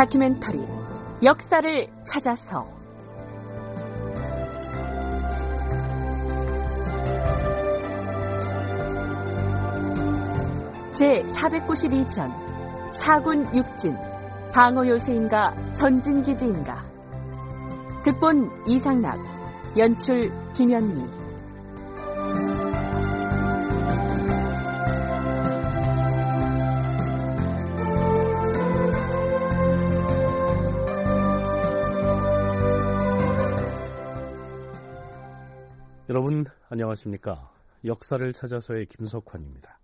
다큐멘터리 역사를 찾아서. 제 492편 사군 육진 방어 요새인가 전진 기지인가. 극본 이상락 연출 김현미 안녕하십니까? 역사를 찾아서의 김석환입니다.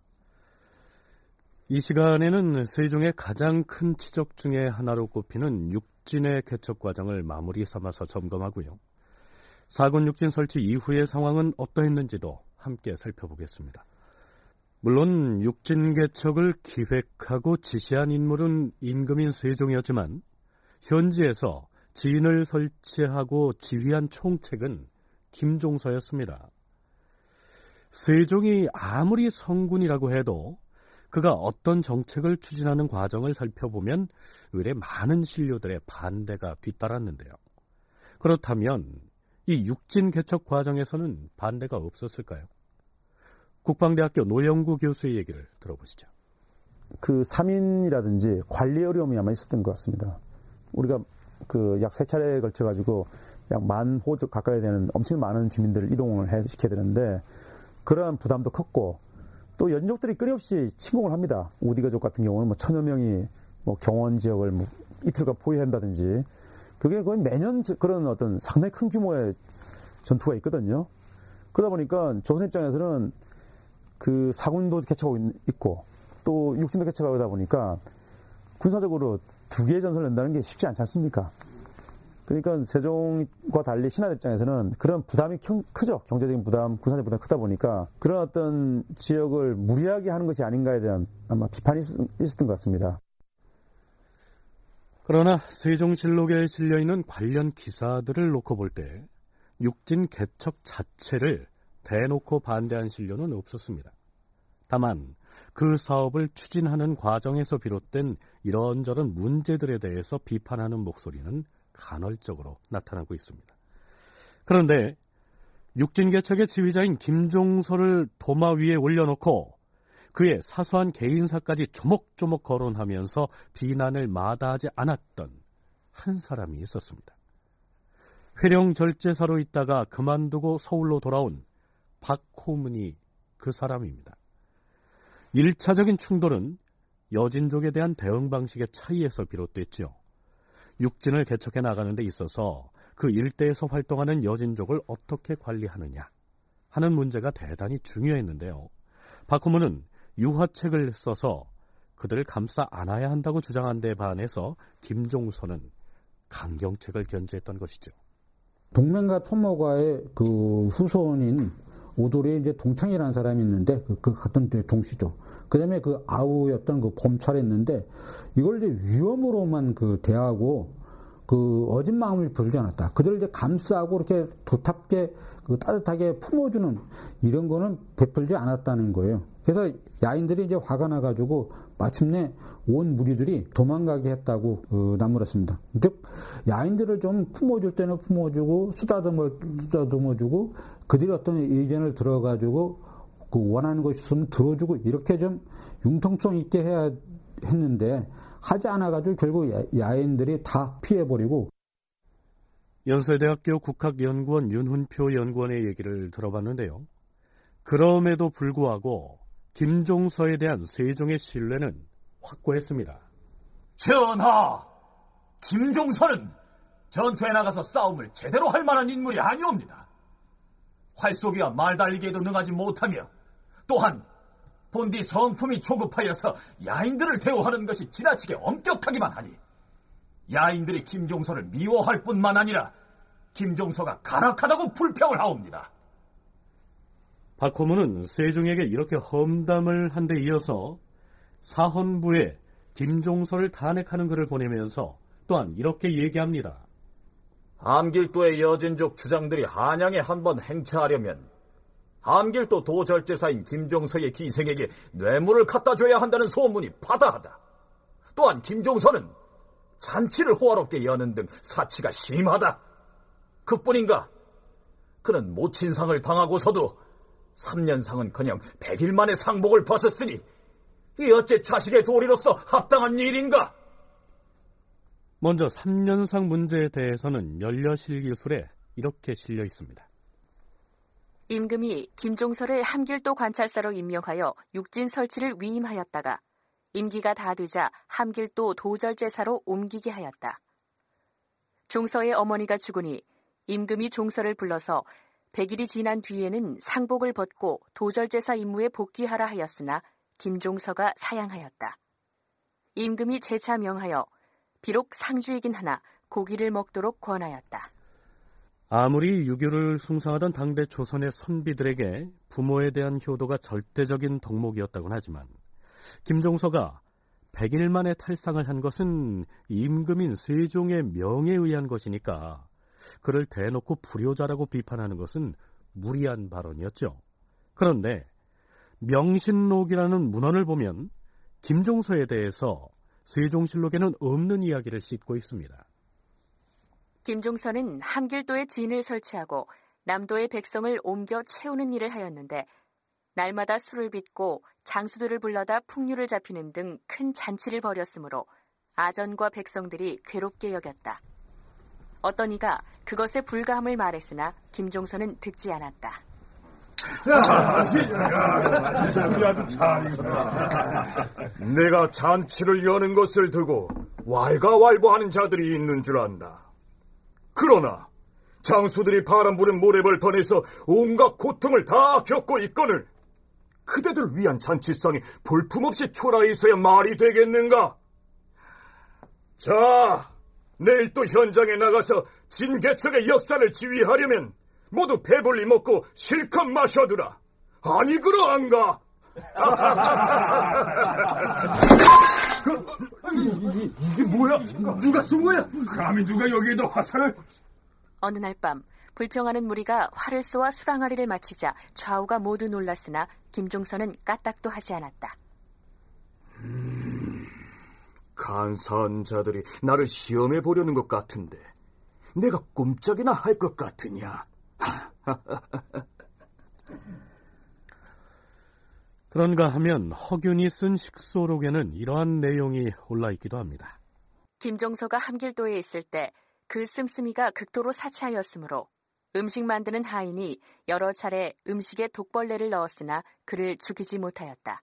이 시간에는 세종의 가장 큰 치적 중의 하나로 꼽히는 육진의 개척 과정을 마무리 삼아서 점검하고요. 사군 육진 설치 이후의 상황은 어떠했는지도 함께 살펴보겠습니다. 물론 육진 개척을 기획하고 지시한 인물은 임금인 세종이었지만 현지에서 진을 설치하고 지휘한 총책은 김종서였습니다. 세종이 아무리 성군이라고 해도 그가 어떤 정책을 추진하는 과정을 살펴보면 의뢰 많은 신료들의 반대가 뒤따랐는데요. 그렇다면 이 육진 개척 과정에서는 반대가 없었을까요? 국방대학교 노영구 교수의 얘기를 들어보시죠. 그 3인이라든지 관리 어려움이 아마 있었던 것 같습니다. 우리가 그 약 세 차례에 걸쳐 가지고 약 만 호주 가까이 되는 엄청 많은 주민들을 이동을 해 시켜야 되는데 그러한 부담도 컸고 또 연족들이 끊임없이 침공을 합니다. 우디 가족 같은 경우는 뭐 천여 명이 뭐 경원 지역을 뭐 이틀간 포위한다든지 그게 거의 매년 그런 어떤 상당히 큰 규모의 전투가 있거든요. 그러다 보니까 조선 입장에서는 그 사군도 개척하고 있고 또 육진도 개척하다 보니까 군사적으로 두 개의 전선을 낸다는 게 쉽지 않지 않습니까? 그러니까 세종과 달리 신하 입장에서는 그런 부담이 크죠. 경제적인 부담, 군사적 부담이 크다 보니까 그런 어떤 지역을 무리하게 하는 것이 아닌가에 대한 아마 비판이 있었던 것 같습니다. 그러나 세종실록에 실려 있는 관련 기사들을 놓고 볼 때 육진 개척 자체를 대놓고 반대한 신료는 없었습니다. 다만 그 사업을 추진하는 과정에서 비롯된 이런저런 문제들에 대해서 비판하는 목소리는 간헐적으로 나타나고 있습니다. 그런데 육진개척의 지휘자인 김종서를 도마 위에 올려놓고 그의 사소한 개인사까지 조목조목 거론하면서 비난을 마다하지 않았던 한 사람이 있었습니다. 회령 절제사로 있다가 그만두고 서울로 돌아온 박호문이 그 사람입니다. 1차적인 충돌은 여진족에 대한 대응 방식의 차이에서 비롯됐죠. 육진을 개척해 나가는 데 있어서 그 일대에서 활동하는 여진족을 어떻게 관리하느냐 하는 문제가 대단히 중요했는데요. 박후문은 유화책을 써서 그들을 감싸 안아야 한다고 주장한 데 반해서 김종선은 강경책을 견지했던 것이죠. 동맹과 토모과의 그 후손인 오돌이 이제 동창이라는 사람이 있는데 그, 그 같은 동시죠. 그다음에 그 아우였던 그 범찰했는데 이걸 이제 위험으로만 그 대하고 그 어진 마음을 부르지 않았다. 그들을 이제 감싸고 이렇게 도탑게 그 따뜻하게 품어주는 이런 거는 베풀지 않았다는 거예요. 그래서 야인들이 이제 화가 나가지고 마침내 온 무리들이 도망가게 했다고 그 나무랐습니다. 즉 야인들을 좀 품어줄 때는 품어주고 쓰다듬어 쓰다듬어주고 그들이 어떤 의견을 들어가지고 그 원하는 것이 있으면 들어주고 이렇게 좀 융통성 있게 해야 했는데 하지 않아가지고 결국 야인들이 다 피해버리고 연세대학교 국학연구원 윤훈표 연구원의 얘기를 들어봤는데요. 그럼에도 불구하고 김종서에 대한 세종의 신뢰는 확고했습니다. 전하! 김종서는 전투에 나가서 싸움을 제대로 할 만한 인물이 아니옵니다. 활쏘기와 말 달리기에도 능하지 못하며 또한 본디 성품이 조급하여서 야인들을 대우하는 것이 지나치게 엄격하기만 하니 야인들이 김종서를 미워할 뿐만 아니라 김종서가 가락하다고 불평을 하옵니다. 박호문은 세종에게 이렇게 험담을 한 데 이어서 사헌부에 김종서를 탄핵하는 글을 보내면서 또한 이렇게 얘기합니다. 암길도의 여진족 주장들이 한양에 한번 행차하려면 함길도 도절제사인 김종서의 기생에게 뇌물을 갖다 줘야 한다는 소문이 바다하다. 또한 김종서는 잔치를 호화롭게 여는 등 사치가 심하다. 그뿐인가? 그는 모친상을 당하고서도 3년상은 그냥 100일 만에 상복을 벗었으니 이 어째 자식의 도리로서 합당한 일인가? 먼저 3년상 문제에 대해서는 연려실기술에 이렇게 실려 있습니다. 임금이 김종서를 함길도 관찰사로 임명하여 육진 설치를 위임하였다가 임기가 다 되자 함길도 도절제사로 옮기게 하였다. 종서의 어머니가 죽으니 임금이 종서를 불러서 100일이 지난 뒤에는 상복을 벗고 도절제사 임무에 복귀하라 하였으나 김종서가 사양하였다. 임금이 재차 명하여 비록 상주이긴 하나 고기를 먹도록 권하였다. 아무리 유교를 숭상하던 당대 조선의 선비들에게 부모에 대한 효도가 절대적인 덕목이었다곤 하지만 김종서가 100일 만에 탈상을 한 것은 임금인 세종의 명에 의한 것이니까 그를 대놓고 불효자라고 비판하는 것은 무리한 발언이었죠. 그런데 명신록이라는 문헌을 보면 김종서에 대해서 세종실록에는 없는 이야기를 싣고 있습니다. 김종서는 함길도에 진을 설치하고 남도의 백성을 옮겨 채우는 일을 하였는데 날마다 술을 빚고 장수들을 불러다 풍류를 잡히는 등 큰 잔치를 벌였으므로 아전과 백성들이 괴롭게 여겼다. 어떤 이가 그것에 불가함을 말했으나 김종서는 듣지 않았다. 내가 잔치를 여는 것을 두고 왈가왈부하는 자들이 있는 줄 안다. 그러나 장수들이 바람 부는 모래벌 턴에서 온갖 고통을 다 겪고 있거늘 그대들 위한 잔치상이 볼품없이 초라해 있어야 말이 되겠는가? 자, 내일 또 현장에 나가서 진개척의 역사를 지휘하려면 모두 배불리 먹고 실컷 마셔두라. 아니 그러한가? 이게 뭐야? 누가 쏜 거야? 감히 누가 여기에다 화살을? 어느 날 밤 불평하는 무리가 활을 쏘아 수랑아리를 마치자 좌우가 모두 놀랐으나 김종선은 까딱도 하지 않았다. 음, 간사한 자들이 나를 시험해 보려는 것 같은데 내가 꼼짝이나 할 것 같으냐? 그런가 하면 허균이 쓴 식소록에는 이러한 내용이 올라 있기도 합니다. 김종서가 함길도에 있을 때 그 씀씀이가 극도로 사치하였으므로 음식 만드는 하인이 여러 차례 음식에 독벌레를 넣었으나 그를 죽이지 못하였다.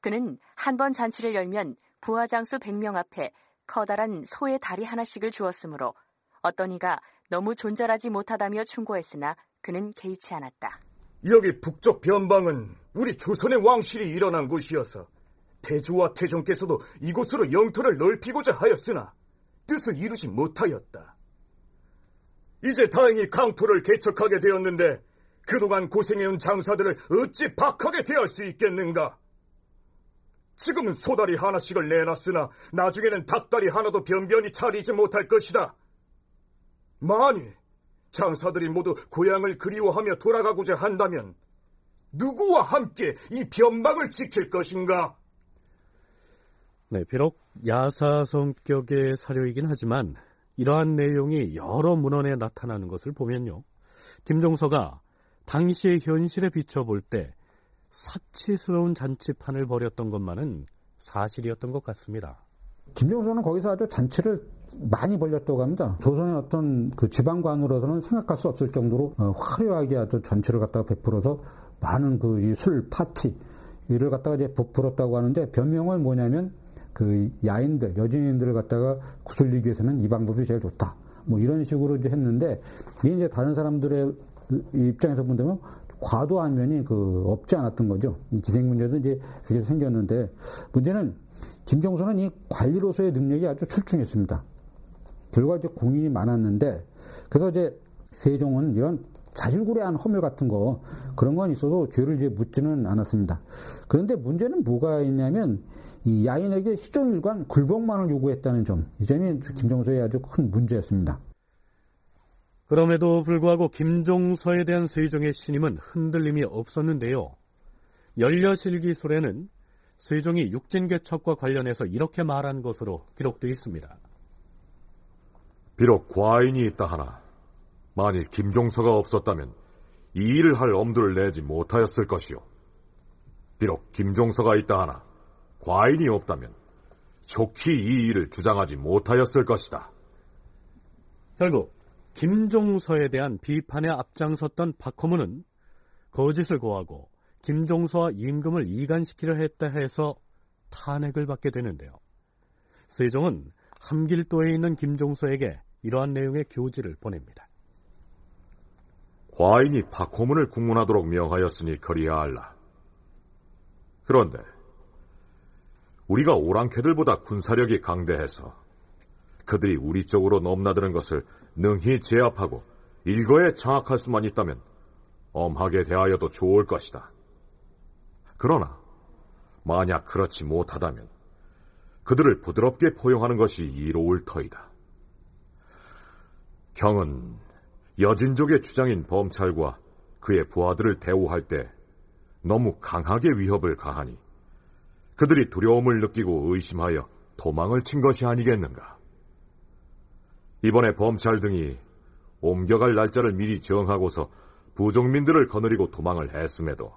그는 한 번 잔치를 열면 부하장수 100명 앞에 커다란 소의 다리 하나씩을 주었으므로 어떤 이가 너무 존잘하지 못하다며 충고했으나 그는 개의치 않았다. 여기 북쪽 변방은 우리 조선의 왕실이 일어난 곳이어서 태조와 태종께서도 이곳으로 영토를 넓히고자 하였으나 뜻을 이루지 못하였다. 이제 다행히 강토를 개척하게 되었는데 그동안 고생해온 장사들을 어찌 박하게 대할 수 있겠는가? 지금은 소다리 하나씩을 내놨으나 나중에는 닭다리 하나도 변변히 차리지 못할 것이다. 만일 장사들이 모두 고향을 그리워하며 돌아가고자 한다면 누구와 함께 이 변방을 지킬 것인가? 네, 비록 야사 성격의 사료이긴 하지만 이러한 내용이 여러 문헌에 나타나는 것을 보면요. 김종서가 당시의 현실에 비춰볼 때 사치스러운 잔치판을 벌였던 것만은 사실이었던 것 같습니다. 김종서는 거기서 아주 잔치를 많이 벌렸다고 합니다. 조선의 어떤 그 지방관으로서는 생각할 수 없을 정도로 어, 화려하게 아주 잔치를 갖다가 베풀어서 많은 그 술 파티 이를 갖다가 이제 베풀었다고 하는데 변명은 뭐냐면 그 야인들 여진인들을 갖다가 구슬리기 위해서는 이 방법이 제일 좋다. 뭐 이런 식으로 이제 했는데 이게 이제 다른 사람들의 입장에서 본다면 과도한 면이 그 없지 않았던 거죠. 기생 문제도 이제 그게 생겼는데 문제는 김종선은 이 관리로서의 능력이 아주 출중했습니다. 결과 이제 공이 많았는데 그래서 이제 세종은 이런 자질구레한 허물 같은 거 그런 건 있어도 죄를 이제 묻지는 않았습니다. 그런데 문제는 뭐가 있냐면 이 야인에게 시종일관 굴복만을 요구했다는 점, 이 점이 김종서의 아주 큰 문제였습니다. 그럼에도 불구하고 김종서에 대한 세종의 신임은 흔들림이 없었는데요. 연려실기술에는 세종이 육진개척과 관련해서 이렇게 말한 것으로 기록되어 있습니다. 비록 과인이 있다 하나 만일 김종서가 없었다면 이 일을 할 엄두를 내지 못하였을 것이요. 비록 김종서가 있다 하나 과인이 없다면 좋게 이 일을 주장하지 못하였을 것이다. 결국 김종서에 대한 비판에 앞장섰던 박호문은 거짓을 고하고 김종서와 임금을 이간시키려 했다 해서 탄핵을 받게 되는데요. 세종은 함길도에 있는 김종서에게 이러한 내용의 교지를 보냅니다. 과인이 박호문을 국문하도록 명하였으니 그리하알라. 그런데 우리가 오랑캐들보다 군사력이 강대해서 그들이 우리 쪽으로 넘나드는 것을 능히 제압하고 일거에 장악할 수만 있다면 엄하게 대하여도 좋을 것이다. 그러나 만약 그렇지 못하다면 그들을 부드럽게 포용하는 것이 이로울 터이다. 경은 여진족의 주장인 범찰과 그의 부하들을 대우할 때 너무 강하게 위협을 가하니 그들이 두려움을 느끼고 의심하여 도망을 친 것이 아니겠는가. 이번에 범찰 등이 옮겨갈 날짜를 미리 정하고서 부족민들을 거느리고 도망을 했음에도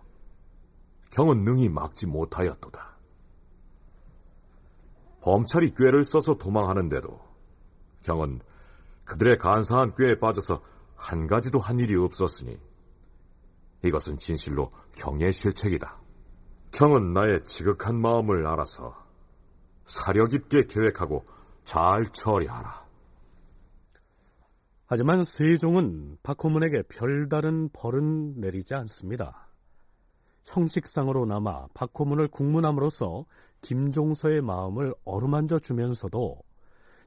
경은 능히 막지 못하였도다. 범찰이 꾀를 써서 도망하는데도 경은 그들의 간사한 꾀에 빠져서 한 가지도 한 일이 없었으니 이것은 진실로 경의 실책이다. 경은 나의 지극한 마음을 알아서 사려 깊게 계획하고 잘 처리하라. 하지만 세종은 박호문에게 별다른 벌은 내리지 않습니다. 형식상으로나마 박호문을 국문함으로써 김종서의 마음을 어루만져 주면서도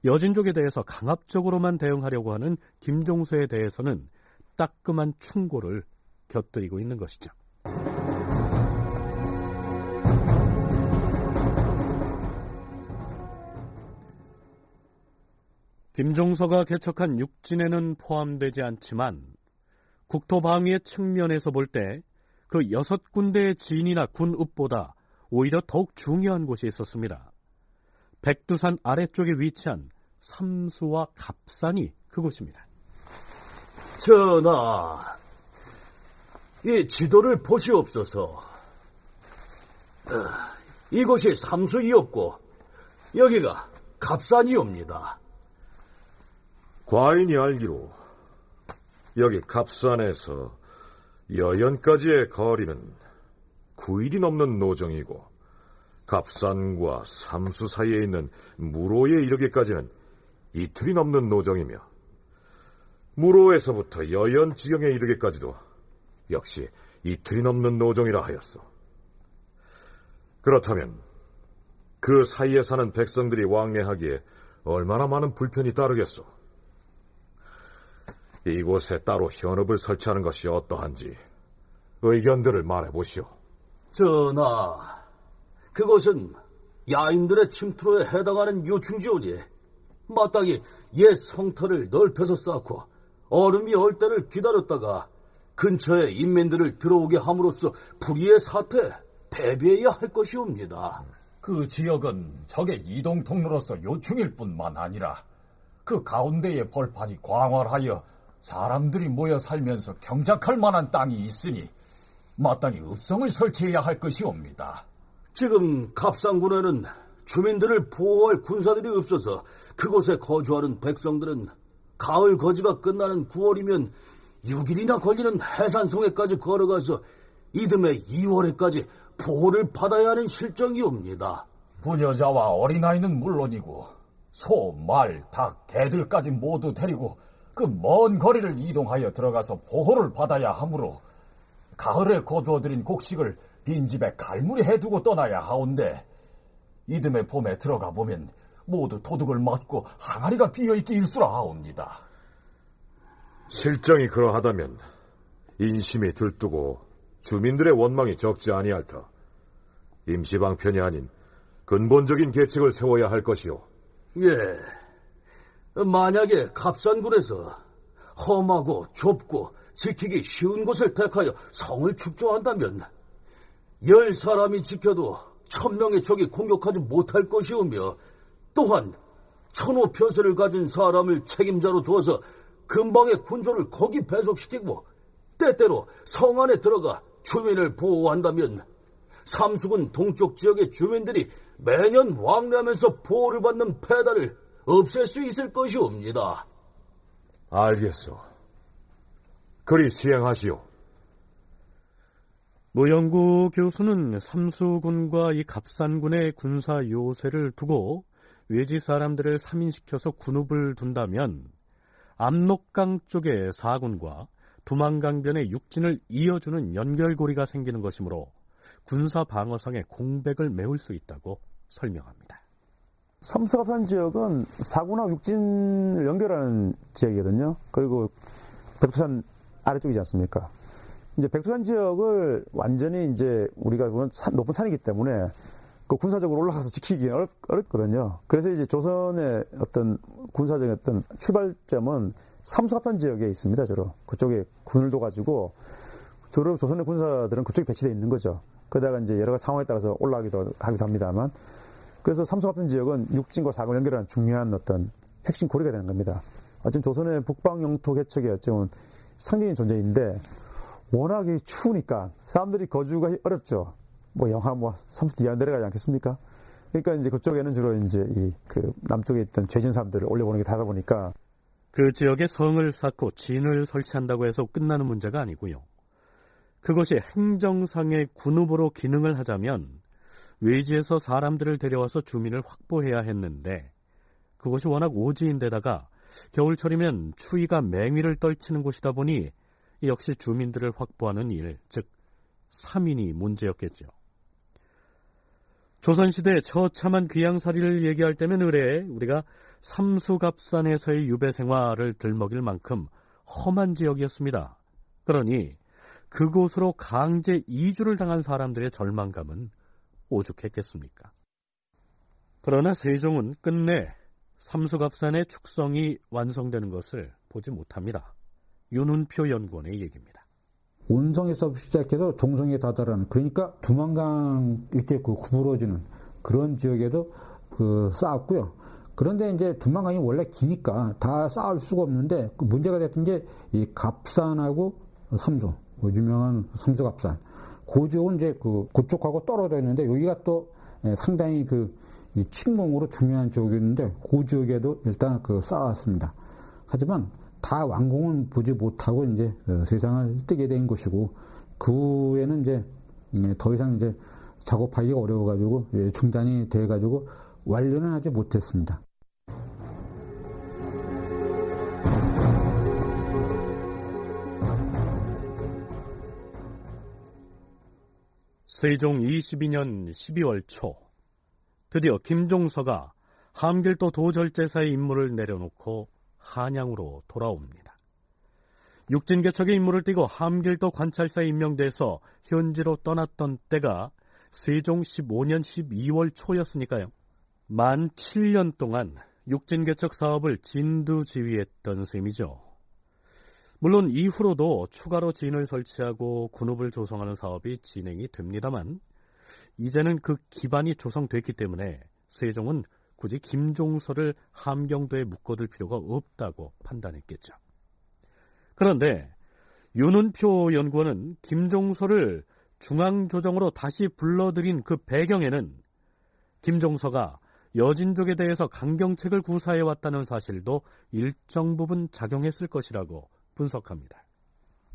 여진족에 대해서 강압적으로만 대응하려고 하는 김종서에 대해서는 따끔한 충고를 곁들이고 있는 것이죠. 김종서가 개척한 육진에는 포함되지 않지만 국토방위의 측면에서 볼 때 그 여섯 군데의 진이나 군읍보다 오히려 더욱 중요한 곳이 있었습니다. 백두산 아래쪽에 위치한 삼수와 갑산이 그곳입니다. 전하, 이 지도를 보시옵소서. 어, 이곳이 삼수이었고 여기가 갑산이옵니다. 과인이 알기로 여기 갑산에서 여연까지의 거리는 9일이 넘는 노정이고 갑산과 삼수 사이에 있는 무로에 이르기까지는 이틀이 넘는 노정이며 무로에서부터 여연 지경에 이르기까지도 역시 이틀이 넘는 노정이라 하였어. 그렇다면 그 사이에 사는 백성들이 왕래하기에 얼마나 많은 불편이 따르겠소. 이곳에 따로 현업을 설치하는 것이 어떠한지 의견들을 말해보시오. 전하, 그곳은 야인들의 침투로에 해당하는 요충지오니 마땅히 옛 성터를 넓혀서 쌓고 얼음이 얼 때를 기다렸다가 근처에 인민들을 들어오게 함으로써 불의의 사태 대비해야 할 것이옵니다. 그 지역은 적의 이동 통로로서 요충일 뿐만 아니라 그 가운데의 벌판이 광활하여 사람들이 모여 살면서 경작할 만한 땅이 있으니 마땅히 읍성을 설치해야 할 것이옵니다. 지금 갑상군에는 주민들을 보호할 군사들이 없어서 그곳에 거주하는 백성들은 가을 거지가 끝나는 9월이면 6일이나 걸리는 해산송에까지 걸어가서 이듬해 2월에까지 보호를 받아야 하는 실정이옵니다. 부녀자와 어린아이는 물론이고 소, 말, 닭, 개들까지 모두 데리고 그 먼 거리를 이동하여 들어가서 보호를 받아야 하므로 가을에 거두어들인 곡식을 빈집에 갈무리 해두고 떠나야 하온데 이듬해 봄에 들어가 보면 모두 도둑을 맞고 항아리가 비어있기 일수라 하옵니다. 실정이 그러하다면 인심이 들뜨고 주민들의 원망이 적지 아니할 터 임시방편이 아닌 근본적인 계책을 세워야 할 것이오. 예. 만약에 갑산군에서 험하고 좁고 지키기 쉬운 곳을 택하여 성을 축조한다면 열 사람이 지켜도 천명의 적이 공격하지 못할 것이오며 또한 천호 편세를 가진 사람을 책임자로 두어서 근방의 군조를 거기 배속시키고 때때로 성 안에 들어가 주민을 보호한다면 삼수군 동쪽 지역의 주민들이 매년 왕래하면서 보호를 받는 폐단을 없앨 수 있을 것이옵니다. 알겠소. 그리 시행하시오. 노영구 교수는 삼수군과 이 갑산군의 군사 요새를 두고 외지 사람들을 삼인시켜서 군읍을 둔다면 압록강 쪽의 사군과 두만강변의 육진을 이어주는 연결고리가 생기는 것이므로 군사 방어상의 공백을 메울 수 있다고 설명합니다. 삼수갑산 지역은 사구나 육진을 연결하는 지역이거든요. 그리고 백두산 아래쪽이지 않습니까? 이제 백두산 지역을 완전히 이제 우리가 보면 산, 높은 산이기 때문에 그 군사적으로 올라가서 지키기 어렵, 어렵거든요. 그래서 이제 조선의 어떤 군사적인 어떤 출발점은 삼수합산 지역에 있습니다. 주로 그쪽에 군을 둬가지고 주로 조선의 군사들은 그쪽에 배치되어 있는 거죠. 그러다가 이제 여러 가지 상황에 따라서 올라가기도 하기도 합니다만 그래서 삼수합산 지역은 육진과 사을 연결하는 중요한 어떤 핵심 고리가 되는 겁니다. 어쨌든 조선의 북방 영토 개척의 어쩌면 상징인 존재인데 워낙에 추우니까 사람들이 거주가 어렵죠. 뭐 영하 뭐 30도 이하 내려가지 않겠습니까? 그러니까 이제 그쪽에는 주로 이제 이 그 남쪽에 있던 죄진 사람들을 올려보는 게 다다 보니까 그 지역에 성을 쌓고 진을 설치한다고 해서 끝나는 문제가 아니고요. 그것이 행정상의 군읍으로 기능을 하자면 외지에서 사람들을 데려와서 주민을 확보해야 했는데 그것이 워낙 오지인데다가 겨울철이면 추위가 맹위를 떨치는 곳이다 보니 역시 주민들을 확보하는 일, 즉 3인이 문제였겠죠. 조선시대 처참한 귀양살이를 얘기할 때면 의뢰 우리가 삼수갑산에서의 유배 생활을 들먹일 만큼 험한 지역이었습니다. 그러니 그곳으로 강제 이주를 당한 사람들의 절망감은 오죽했겠습니까? 그러나 세종은 끝내 삼수갑산의 축성이 완성되는 것을 보지 못합니다. 윤은표 연구원의 얘기입니다. 온성에서 시작해서 동성에 다다라는 그러니까 두만강 이렇게 그 구부러지는 그런 지역에도 그 쌓았고요. 그런데 이제 두만강이 원래 기니까 다 쌓을 수가 없는데 그 문제가 됐던 게 이 갑산하고 삼도 그 유명한 삼도 갑산 고지역은 이제 그 그쪽하고 떨어져 있는데 여기가 또 예, 상당히 그 침공으로 중요한 지역이었는데 그 지역에도 일단 그 쌓았습니다. 하지만 다 완공은 보지 못하고 이제 어, 세상을 뜨게 된 것이고 그 후에는 이제 예, 더 이상 이제 작업하기가 어려워가지고 예, 중단이 돼가지고 완료는 하지 못했습니다. 세종 22년 12월 초 드디어 김종서가 함길도 도절제사의 임무를 내려놓고 한양으로 돌아옵니다. 육진 개척의 임무를 띠고 함길도 관찰사에 임명돼서 현지로 떠났던 때가 세종 15년 12월 초였으니까요. 만 7년 동안 육진 개척 사업을 진두지휘했던 셈이죠. 물론 이후로도 추가로 진을 설치하고 군읍을 조성하는 사업이 진행이 됩니다만 이제는 그 기반이 조성됐기 때문에 세종은 굳이 김종서를 함경도에 묶어둘 필요가 없다고 판단했겠죠. 그런데 윤은표 연구원은 김종서를 중앙조정으로 다시 불러들인 그 배경에는 김종서가 여진족에 대해서 강경책을 구사해왔다는 사실도 일정 부분 작용했을 것이라고 분석합니다.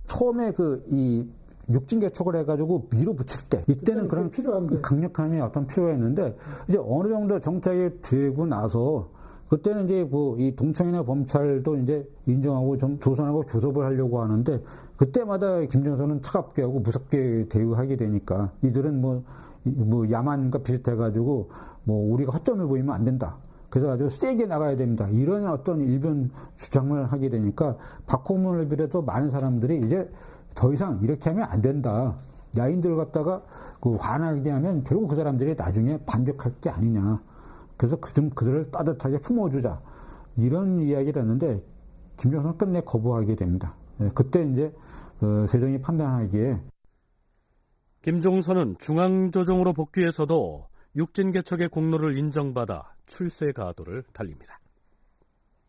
처음에 그 이 육진 개척을 해가지고 밀어붙일 때 이때는 그런 필요한데. 강력함이 어떤 필요했는데 이제 어느 정도 정착이 되고 나서 그때는 이제 뭐이 동청이나 범찰도 이제 인정하고 좀 조선하고 교섭을 하려고 하는데 그때마다 김정선은 차갑게 하고 무섭게 대우하게 되니까 이들은 뭐, 뭐 야만과 비슷해가지고 뭐 우리가 허점을 보이면 안 된다. 그래서 아주 세게 나가야 됩니다. 이런 어떤 일변 주장을 하게 되니까 박홍문을 비롯해 많은 사람들이 이제 더 이상 이렇게 하면 안 된다. 야인들 갖다가 그 화나게 하면 결국 그 사람들이 나중에 반격할 게 아니냐. 그래서 그좀 그들을 따뜻하게 품어주자. 이런 이야기를 했는데 김정은은 끝내 거부하게 됩니다. 예, 그때 이제 그 세종이 판단하기에 김종선은 중앙조정으로 복귀해서도 육진 개척의 공로를 인정받아 출세 가도를 달립니다.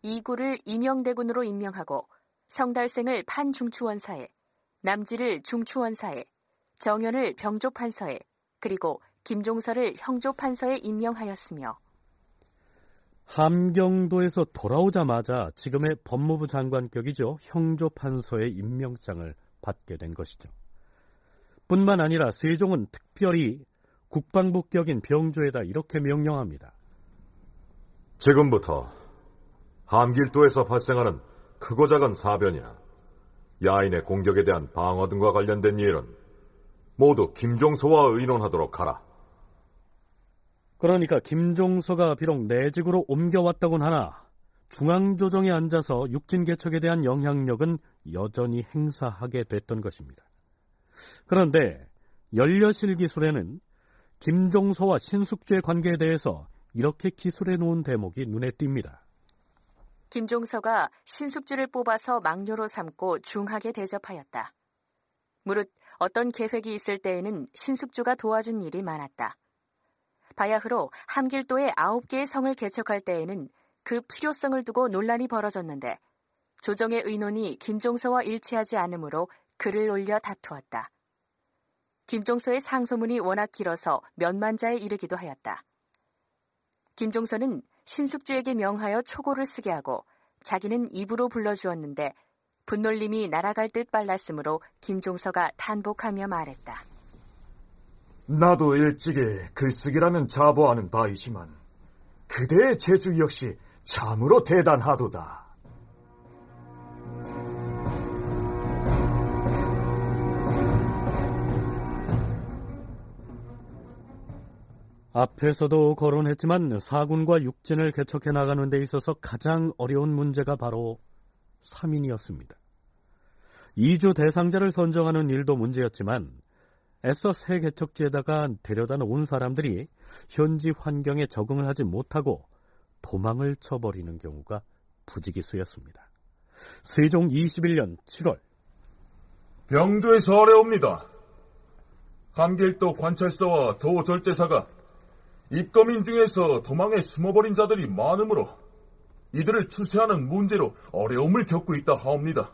이구를 임영대군으로 임명하고 성달생을 판중추원사에, 남지를 중추원사에, 정현을 병조판서에, 그리고 김종서를 형조판서에 임명하였으며 함경도에서 돌아오자마자 지금의 법무부 장관격이죠. 형조판서의 임명장을 받게 된 것이죠. 뿐만 아니라 세종은 특별히 국방부격인 병조에다 이렇게 명령합니다. 지금부터 함길도에서 발생하는 크고 작은 사변이나 야인의 공격에 대한 방어 등과 관련된 일은 모두 김종서와 의논하도록 하라. 그러니까 김종서가 비록 내직으로 옮겨왔다곤 하나 중앙조정에 앉아서 육진 개척에 대한 영향력은 여전히 행사하게 됐던 것입니다. 그런데 연려실 기술에는 김종서와 신숙주의 관계에 대해서 이렇게 기술해 놓은 대목이 눈에 띕니다. 김종서가 신숙주를 뽑아서 막료로 삼고 중하게 대접하였다. 무릇 어떤 계획이 있을 때에는 신숙주가 도와준 일이 많았다. 바야흐로 함길도에 아홉 개의 성을 개척할 때에는 그 필요성을 두고 논란이 벌어졌는데 조정의 의논이 김종서와 일치하지 않으므로 글을 올려 다투었다. 김종서의 상소문이 워낙 길어서 몇만 자에 이르기도 하였다. 김종서는 신숙주에게 명하여 초고를 쓰게 하고 자기는 입으로 불러주었는데 분놀림이 날아갈 듯 빨랐으므로 김종서가 탄복하며 말했다. 나도 일찍이 글쓰기라면 자부하는 바이지만 그대의 재주 역시 참으로 대단하도다. 앞에서도 거론했지만 사군과 육진을 개척해 나가는 데 있어서 가장 어려운 문제가 바로 3인이었습니다. 이주 대상자를 선정하는 일도 문제였지만 애써 새 개척지에다가 데려다 놓은 사람들이 현지 환경에 적응을 하지 못하고 도망을 쳐버리는 경우가 부지기수였습니다. 세종 21년 7월 병조에서 어려옵니다. 감길도 관찰사와 도절제사가 입검인 중에서 도망에 숨어버린 자들이 많으므로 이들을 추세하는 문제로 어려움을 겪고 있다 하옵니다.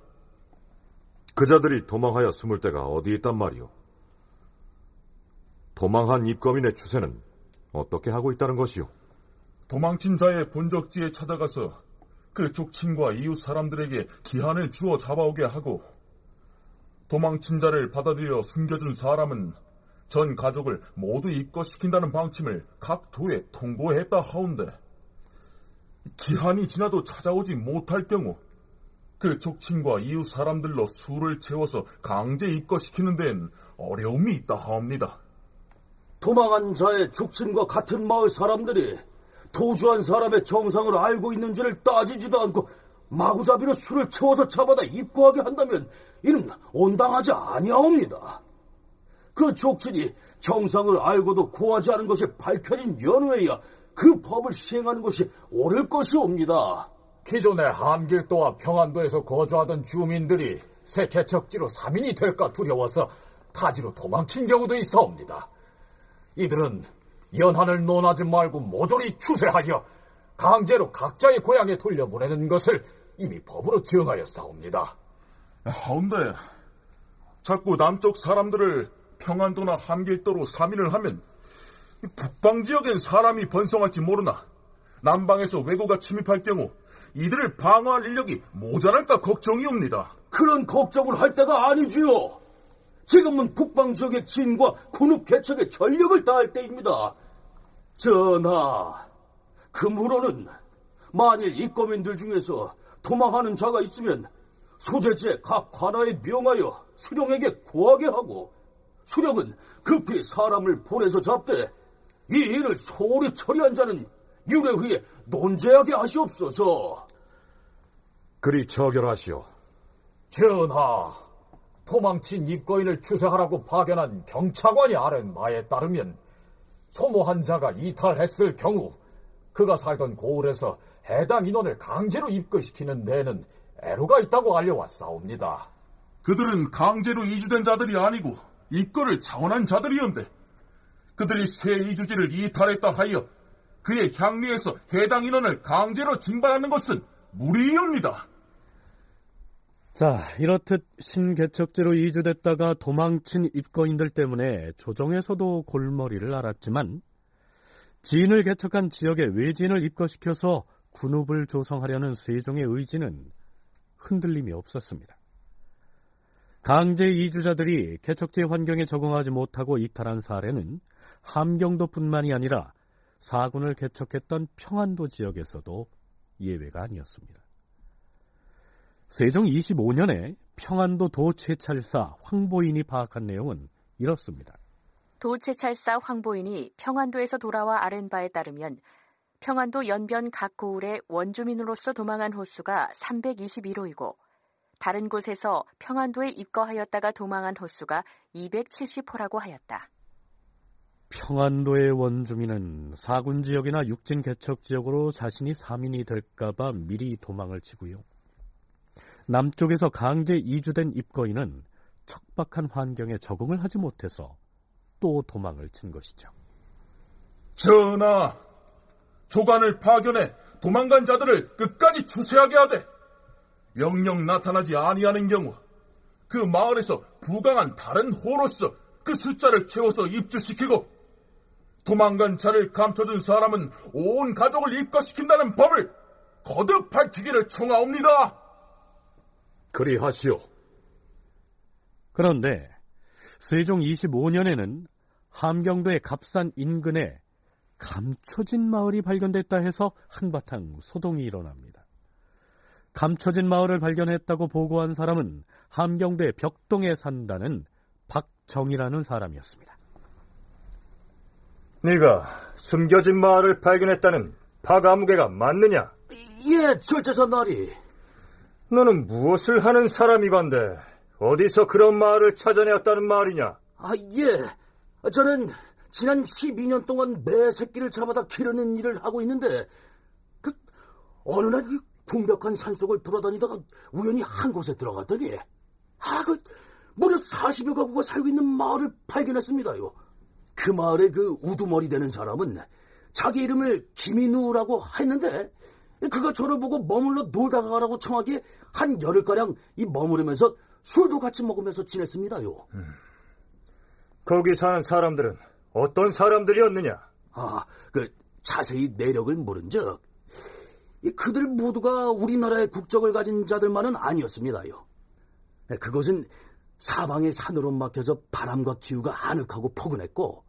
그 자들이 도망하여 숨을 데가 어디 있단 말이오? 도망한 입검인의 추세는 어떻게 하고 있다는 것이오? 도망친 자의 본적지에 찾아가서 그 족친과 이웃 사람들에게 기한을 주어 잡아오게 하고 도망친 자를 받아들여 숨겨준 사람은 전 가족을 모두 입거시킨다는 방침을 각 도에 통보했다 하운데 기한이 지나도 찾아오지 못할 경우 그 족친과 이웃 사람들로 술을 채워서 강제 입거시키는 데엔 어려움이 있다 하옵니다. 도망한 자의 족친과 같은 마을 사람들이 도주한 사람의 정상을 알고 있는지를 따지지도 않고 마구잡이로 술을 채워서 잡아다 입구하게 한다면 이는 온당하지 아니하옵니다. 그 족친이 정상을 알고도 구하지 않은 것이 밝혀진 연후에야 그 법을 시행하는 것이 옳을 것이옵니다. 기존의 함길도와 평안도에서 거주하던 주민들이 새 개척지로 3인이 될까 두려워서 타지로 도망친 경우도 있어옵니다. 이들은 연한을 논하지 말고 모조리 추세하여 강제로 각자의 고향에 돌려보내는 것을 이미 법으로 정하여 싸웁니다. 하운데 자꾸 남쪽 사람들을 평안도나 함길도로 3인을 하면 북방 지역엔 사람이 번성할지 모르나 남방에서 왜고가 침입할 경우 이들을 방어할 인력이 모자랄까 걱정이옵니다. 그런 걱정을 할 때가 아니지요. 지금은 북방 지역의 진과 군읍 개척에 전력을 다할 때입니다. 전하, 금후로는 만일 입거민들 중에서 도망하는 자가 있으면 소재지의 각 관아에 명하여 수령에게 구하게 하고 수령은 급히 사람을 보내서 잡되 이 일을 소홀히 처리한 자는 유례후에 논제하게 하시옵소서. 그리 처결하시오. 전하, 도망친 입거인을 추세하라고 파견한 경차관이 아는 바에 따르면 소모한 자가 이탈했을 경우 그가 살던 고을에서 해당 인원을 강제로 입거시키는 데에는 애로가 있다고 알려왔사옵니다. 그들은 강제로 이주된 자들이 아니고 입거를 자원한 자들이었는데 그들이 새 이주지를 이탈했다 하여 그의 향리에서 해당 인원을 강제로 징발하는 것은 무리입니다. 자, 이렇듯 신개척제로 이주됐다가 도망친 입거인들 때문에 조정에서도 골머리를 앓았지만 진을 개척한 지역에 외진을 입거시켜서 군읍을 조성하려는 세종의 의지는 흔들림이 없었습니다. 강제 이주자들이 개척지 환경에 적응하지 못하고 이탈한 사례는 함경도뿐만이 아니라 사군을 개척했던 평안도 지역에서도 예외가 아니었습니다. 세종 25년에 평안도 도채찰사 황보인이 파악한 내용은 이렇습니다. 도채찰사 황보인이 평안도에서 돌아와 아랜 바에 따르면 평안도 연변 각 고을에 원주민으로서 도망한 호수가 321호이고 다른 곳에서 평안도에 입거하였다가 도망한 호수가 270호라고 하였다. 평안도의 원주민은 사군 지역이나 육진 개척 지역으로 자신이 사민이 될까봐 미리 도망을 치고요. 남쪽에서 강제 이주된 입거인은 척박한 환경에 적응을 하지 못해서 또 도망을 친 것이죠. 전하, 조간을 파견해 도망간 자들을 끝까지 추세하게 하되 영영 나타나지 아니하는 경우 그 마을에서 부강한 다른 호로서 그 숫자를 채워서 입주시키고 도망간 자를 감춰둔 사람은 온 가족을 입가시킨다는 법을 거듭 밝히기를 청하옵니다. 그리하시오. 그런데 세종 25년에는 함경도의 갑산 인근에 감춰진 마을이 발견됐다 해서 한바탕 소동이 일어납니다. 감춰진 마을을 발견했다고 보고한 사람은 함경도의 벽동에 산다는 박정이라는 사람이었습니다. 네가 숨겨진 마을을 발견했다는 박아무개가 맞느냐? 예, 절제사 나리. 너는 무엇을 하는 사람이건데 어디서 그런 마을을 찾아내었다는 말이냐? 아, 예. 저는 지난 12년 동안 매 새끼를 잡아다 기르는 일을 하고 있는데 그 어느 날 이 궁벽한 산속을 돌아다니다가 우연히 한 곳에 들어갔더니 아, 그 무려 40여 가구가 살고 있는 마을을 발견했습니다요. 그 마을의 그 우두머리 되는 사람은 자기 이름을 김인우라고 했는데 그가 저를 보고 머물러 놀다가 가라고 청하기에 한 열흘가량 이 머무르면서 술도 같이 먹으면서 지냈습니다요. 음. 거기 사는 사람들은 어떤 사람들이었느냐? 아, 그 자세히 내력을 물은 적 그들 모두가 우리나라의 국적을 가진 자들만은 아니었습니다요. 그것은 사방의 산으로 막혀서 바람과 기후가 아늑하고 포근했고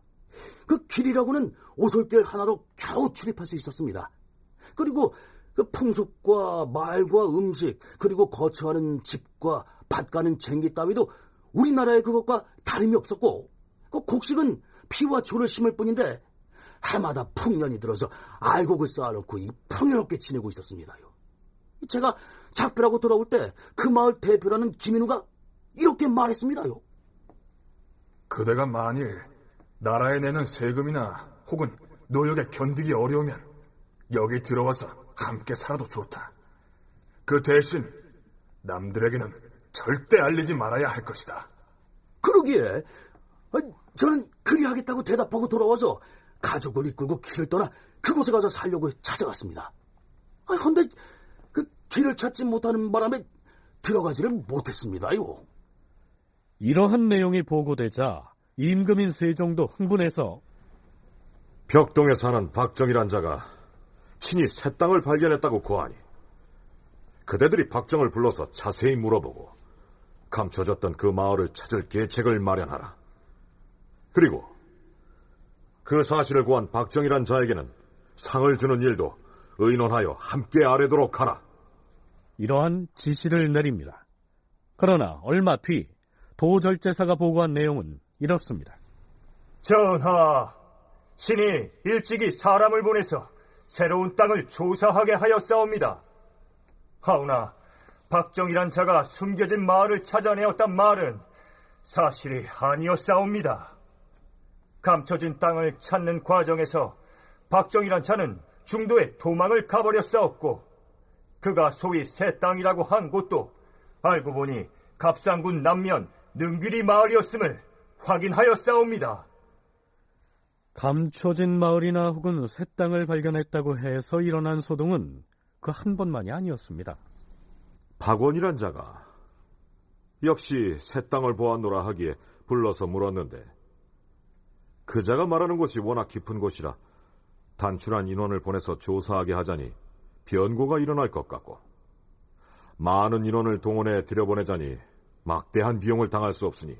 그 길이라고는 오솔길 하나로 겨우 출입할 수 있었습니다. 그리고 그 풍속과 말과 음식 그리고 거처하는 집과 밭 가는 쟁기 따위도 우리나라의 그것과 다름이 없었고 그 곡식은 피와 조를 심을 뿐인데 해마다 풍년이 들어서 알곡을 쌓아놓고 이 풍요롭게 지내고 있었습니다요. 제가 작별하고 돌아올 때 그 마을 대표라는 김인우가 이렇게 말했습니다요. 그대가 만일 나라에 내는 세금이나 혹은 노역에 견디기 어려우면 여기 들어와서 함께 살아도 좋다. 그 대신 남들에게는 절대 알리지 말아야 할 것이다. 그러기에 저는 그리하겠다고 대답하고 돌아와서 가족을 이끌고 길을 떠나 그곳에 가서 살려고 찾아갔습니다. 그런데 그 길을 찾지 못하는 바람에 들어가지를 못했습니다요. 이러한 내용이 보고되자 임금인 세종도 흥분해서 벽동에 사는 박정이란 자가 친히 새 땅을 발견했다고 고하니 그대들이 박정을 불러서 자세히 물어보고 감춰졌던 그 마을을 찾을 계책을 마련하라. 그리고 그 사실을 구한 박정이란 자에게는 상을 주는 일도 의논하여 함께 아래도록 하라. 이러한 지시를 내립니다. 그러나 얼마 뒤 도절제사가 보고한 내용은 이렇습니다. 전하, 신이 일찍이 사람을 보내서 새로운 땅을 조사하게 하였사옵니다. 하오나 박정이란 자가 숨겨진 마을을 찾아내었단 말은 사실이 아니었사옵니다. 감춰진 땅을 찾는 과정에서 박정이란 자는 중도에 도망을 가버렸사옵고 그가 소위 새 땅이라고 한 곳도 알고 보니 갑상군 남면 능귀리 마을이었음을 확인하여 싸웁니다. 감춰진 마을이나 혹은 새 땅을 발견했다고 해서 일어난 소동은 그 한 번만이 아니었습니다. 박원이란 자가 역시 새 땅을 보았노라 하기에 불러서 물었는데 그 자가 말하는 곳이 워낙 깊은 곳이라 단출한 인원을 보내서 조사하게 하자니 변고가 일어날 것 같고 많은 인원을 동원해 들여보내자니 막대한 비용을 당할 수 없으니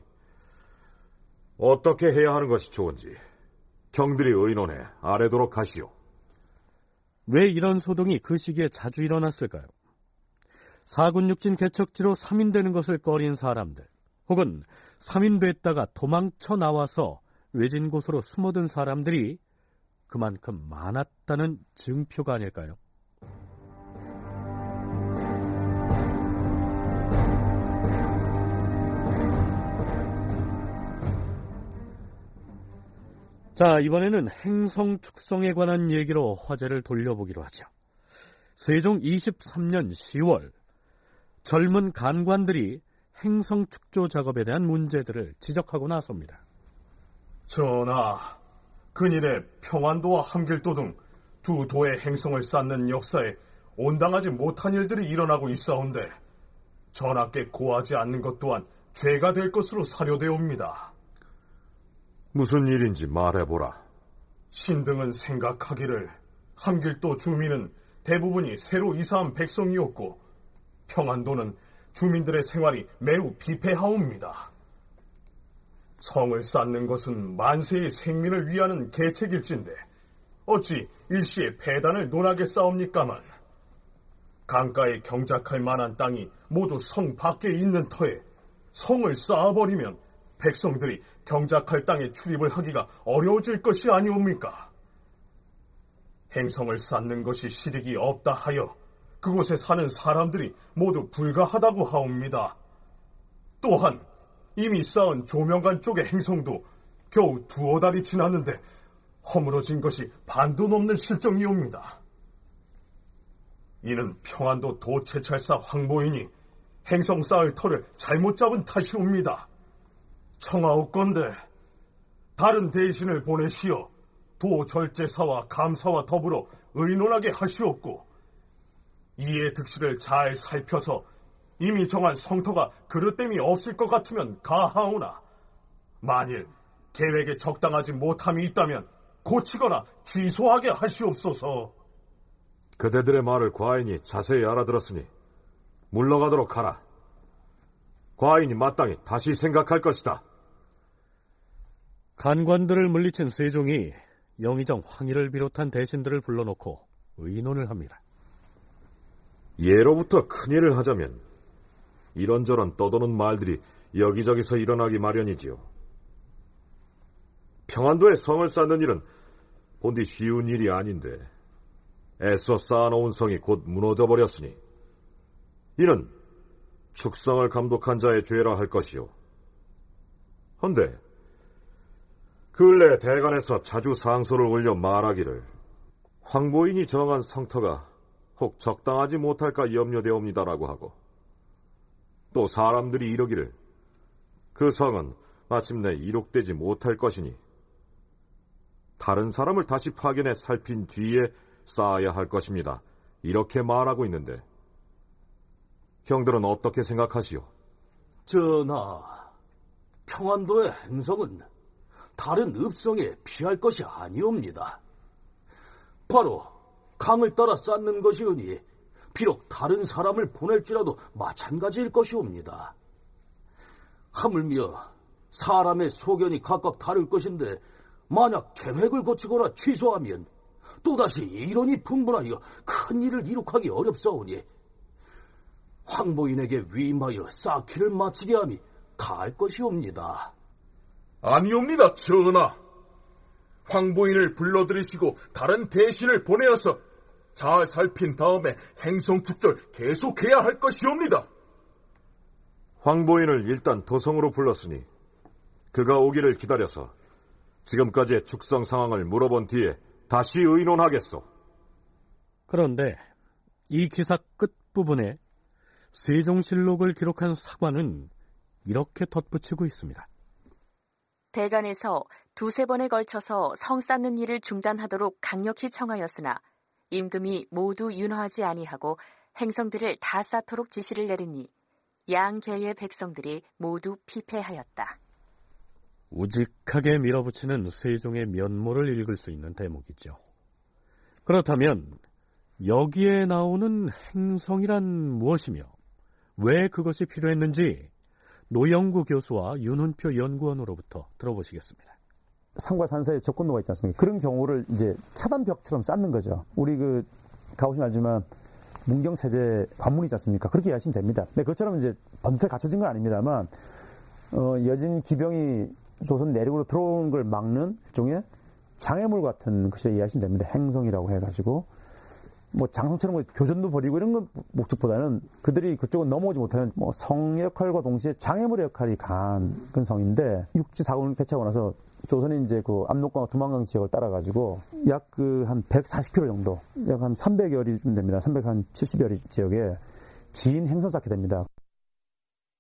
어떻게 해야 하는 것이 좋은지 경들이 의논해 아래도록 하시오. 왜 이런 소동이 그 시기에 자주 일어났을까요? 사군육진 개척지로 3인 되는 것을 꺼린 사람들, 혹은 3인 됐다가 도망쳐 나와서 외진 곳으로 숨어든 사람들이 그만큼 많았다는 증표가 아닐까요? 자, 이번에는 행성 축성에 관한 얘기로 화제를 돌려보기로 하죠. 세종 23년 10월, 젊은 간관들이 행성 축조 작업에 대한 문제들을 지적하고 나섭니다. 전하, 근일에 평안도와 함길도 등 두 도의 행성을 쌓는 역사에 온당하지 못한 일들이 일어나고 있사온데 전하께 고하지 않는 것 또한 죄가 될 것으로 사료되옵니다. 무슨 일인지 말해보라. 신등은 생각하기를 함길도 주민은 대부분이 새로 이사한 백성이었고 평안도는 주민들의 생활이 매우 비폐하옵니다. 성을 쌓는 것은 만세의 생민을 위하는 계책일진데 어찌 일시에 폐단을 논하게 싸웁니까만 강가에 경작할 만한 땅이 모두 성 밖에 있는 터에 성을 쌓아버리면 백성들이 경작할 땅에 출입을 하기가 어려워질 것이 아니옵니까? 행성을 쌓는 것이 실익이 없다 하여 그곳에 사는 사람들이 모두 불가하다고 하옵니다. 또한 이미 쌓은 조명관 쪽의 행성도 겨우 두어 달이 지났는데 허물어진 것이 반도 넘는 실정이옵니다. 이는 평안도 도채찰사 황보인이 행성 쌓을 터를 잘못 잡은 탓이옵니다. 청하옵건대 다른 대신을 보내시어 도 절제사와 감사와 더불어 의논하게 하시옵고 이의 득실을 잘 살펴서 이미 정한 성터가 그릇됨이 없을 것 같으면 가하오나 만일 계획에 적당하지 못함이 있다면 고치거나 취소하게 하시옵소서. 그대들의 말을 과인이 자세히 알아들었으니 물러가도록 하라. 과인이 마땅히 다시 생각할 것이다. 간관들을 물리친 세종이 영의정 황희를 비롯한 대신들을 불러놓고 의논을 합니다. 예로부터 큰일을 하자면 이런저런 떠도는 말들이 여기저기서 일어나기 마련이지요. 평안도에 성을 쌓는 일은 본디 쉬운 일이 아닌데 애써 쌓아놓은 성이 곧 무너져 버렸으니 이는 축성을 감독한 자의 죄라 할 것이요. 헌데 근래 대관에서 자주 상소를 올려 말하기를 황보인이 정한 성터가 혹 적당하지 못할까 염려되옵니다라고 하고 또 사람들이 이러기를 그 성은 마침내 이룩되지 못할 것이니 다른 사람을 다시 파견해 살핀 뒤에 쌓아야 할 것입니다. 이렇게 말하고 있는데 형들은 어떻게 생각하시오? 전하, 평안도의 행성은 다른 읍성에 피할 것이 아니옵니다. 바로 강을 따라 쌓는 것이오니 비록 다른 사람을 보낼지라도 마찬가지일 것이옵니다. 하물며 사람의 소견이 각각 다를 것인데 만약 계획을 거치거나 취소하면 또다시 이론이 분분하여 큰 일을 이룩하기 어렵사오니 황보인에게 위임하여 쌓기를 마치게 함이 다할 것이옵니다. 아니옵니다, 전하. 황보인을 불러들이시고 다른 대신을 보내어서 잘 살핀 다음에 행성축절 계속해야 할 것이옵니다. 황보인을 일단 도성으로 불렀으니 그가 오기를 기다려서 지금까지의 축성 상황을 물어본 뒤에 다시 의논하겠소. 그런데 이 기사 끝부분에 세종실록을 기록한 사관은 이렇게 덧붙이고 있습니다. 대간에서 두세 번에 걸쳐서 성 쌓는 일을 중단하도록 강력히 청하였으나 임금이 모두 윤화하지 아니하고 행성들을 다 쌓도록 지시를 내리니 양계의 백성들이 모두 피폐하였다. 우직하게 밀어붙이는 세종의 면모를 읽을 수 있는 대목이죠. 그렇다면 여기에 나오는 행성이란 무엇이며 왜 그것이 필요했는지 노영구 교수와 윤훈표 연구원으로부터 들어보시겠습니다. 산과 산 사이에 접근로가 있지 않습니까? 그런 경우를 이제 차단벽처럼 쌓는 거죠. 우리 그 가보시면 알지만 문경세제 관문이지 않습니까? 그렇게 이해하시면 됩니다. 네, 그것처럼 이제 번듯하게 갖춰진 건 아닙니다만 어, 여진 기병이 조선 내륙으로 들어오는 걸 막는 일종의 장애물 같은 것이라 이해하시면 됩니다. 행성이라고 해가지고 뭐 장성처럼 뭐 교전도 벌이고 이런 건 목적보다는 그들이 그쪽은 넘어오지 못하는 뭐 성 역할과 동시에 장애물의 역할이 강한 그런 성인데 육지 사군을 개최하고 나서 조선이 이제 그 압록강과 두만강 지역을 따라가지고 약 그 한 140km 정도, 약 한 300여리 좀 됩니다. 370여리 지역에 긴 행성 쌓게 됩니다.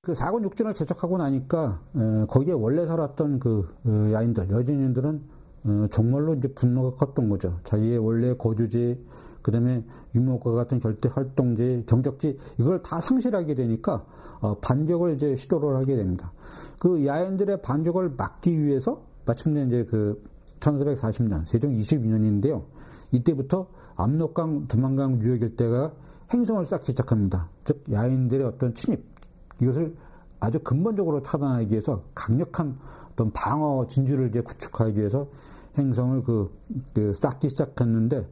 그 사군 육진을 개척하고 나니까 에, 거기에 원래 살았던 그 어, 야인들, 여진인들은 어, 정말로 이제 분노가 컸던 거죠. 자기의 원래 거주지, 그 다음에 유목과 같은 결대 활동지, 경적지 이걸 다 상실하게 되니까 어, 반격을 이제 시도를 하게 됩니다. 그 야인들의 반격을 막기 위해서 마침내 이제 그 1440년 세종 22년인데요. 이때부터 압록강, 두만강 유역 일대가 행성을 쌓기 시작합니다. 즉 야인들의 어떤 침입 이것을 아주 근본적으로 차단하기 위해서 강력한 어떤 방어 진주를 이제 구축하기 위해서 행성을 그, 그 쌓기 시작했는데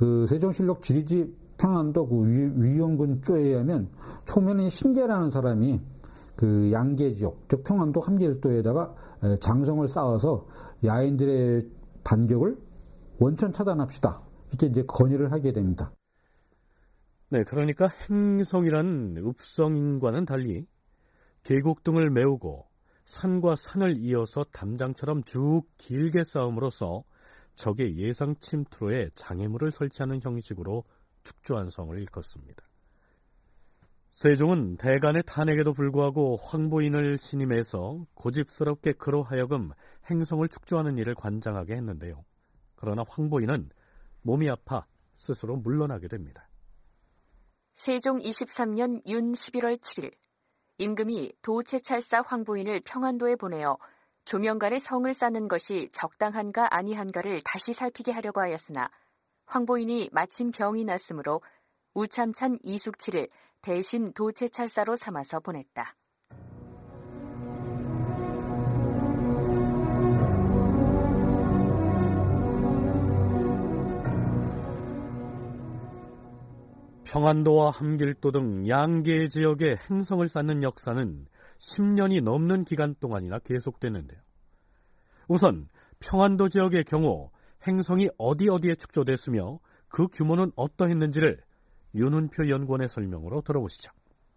그 세종실록 지리지 평안도 그 위, 원군 쪼에 의하면 초면에 신계라는 사람이 그 양계 지역, 즉 평안도 함길도에다가 장성을 쌓아서 야인들의 반격을 원천 차단합시다. 이렇게 이제 건의를 하게 됩니다. 네, 그러니까 행성이란 읍성인과는 달리 계곡 등을 메우고 산과 산을 이어서 담장처럼 쭉 길게 쌓음으로써 적의 예상 침투로에 장애물을 설치하는 형식으로 축조한 성을 일컫습니다. 세종은 대간의 탄핵에도 불구하고 황보인을 신임해서 고집스럽게 그로 하여금 행성을 축조하는 일을 관장하게 했는데요. 그러나 황보인은 몸이 아파 스스로 물러나게 됩니다. 세종 23년 윤 11월 7일 임금이 도채찰사 황보인을 평안도에 보내어 조명간의 성을 쌓는 것이 적당한가 아니한가를 다시 살피게 하려고 하였으나 황보인이 마침 병이 났으므로 우참찬 이숙치를 대신 도채찰사로 삼아서 보냈다. 평안도와 함길도 등 양계 지역에 행성을 쌓는 역사는 10년이 넘는 기간 동안이나 계속되는데요. 우선 평안도 지역의 경우 행성이 어디 어디에 축조됐으며 그 규모는 어떠했는지를 윤은표 연구원의 설명으로 들어보시죠.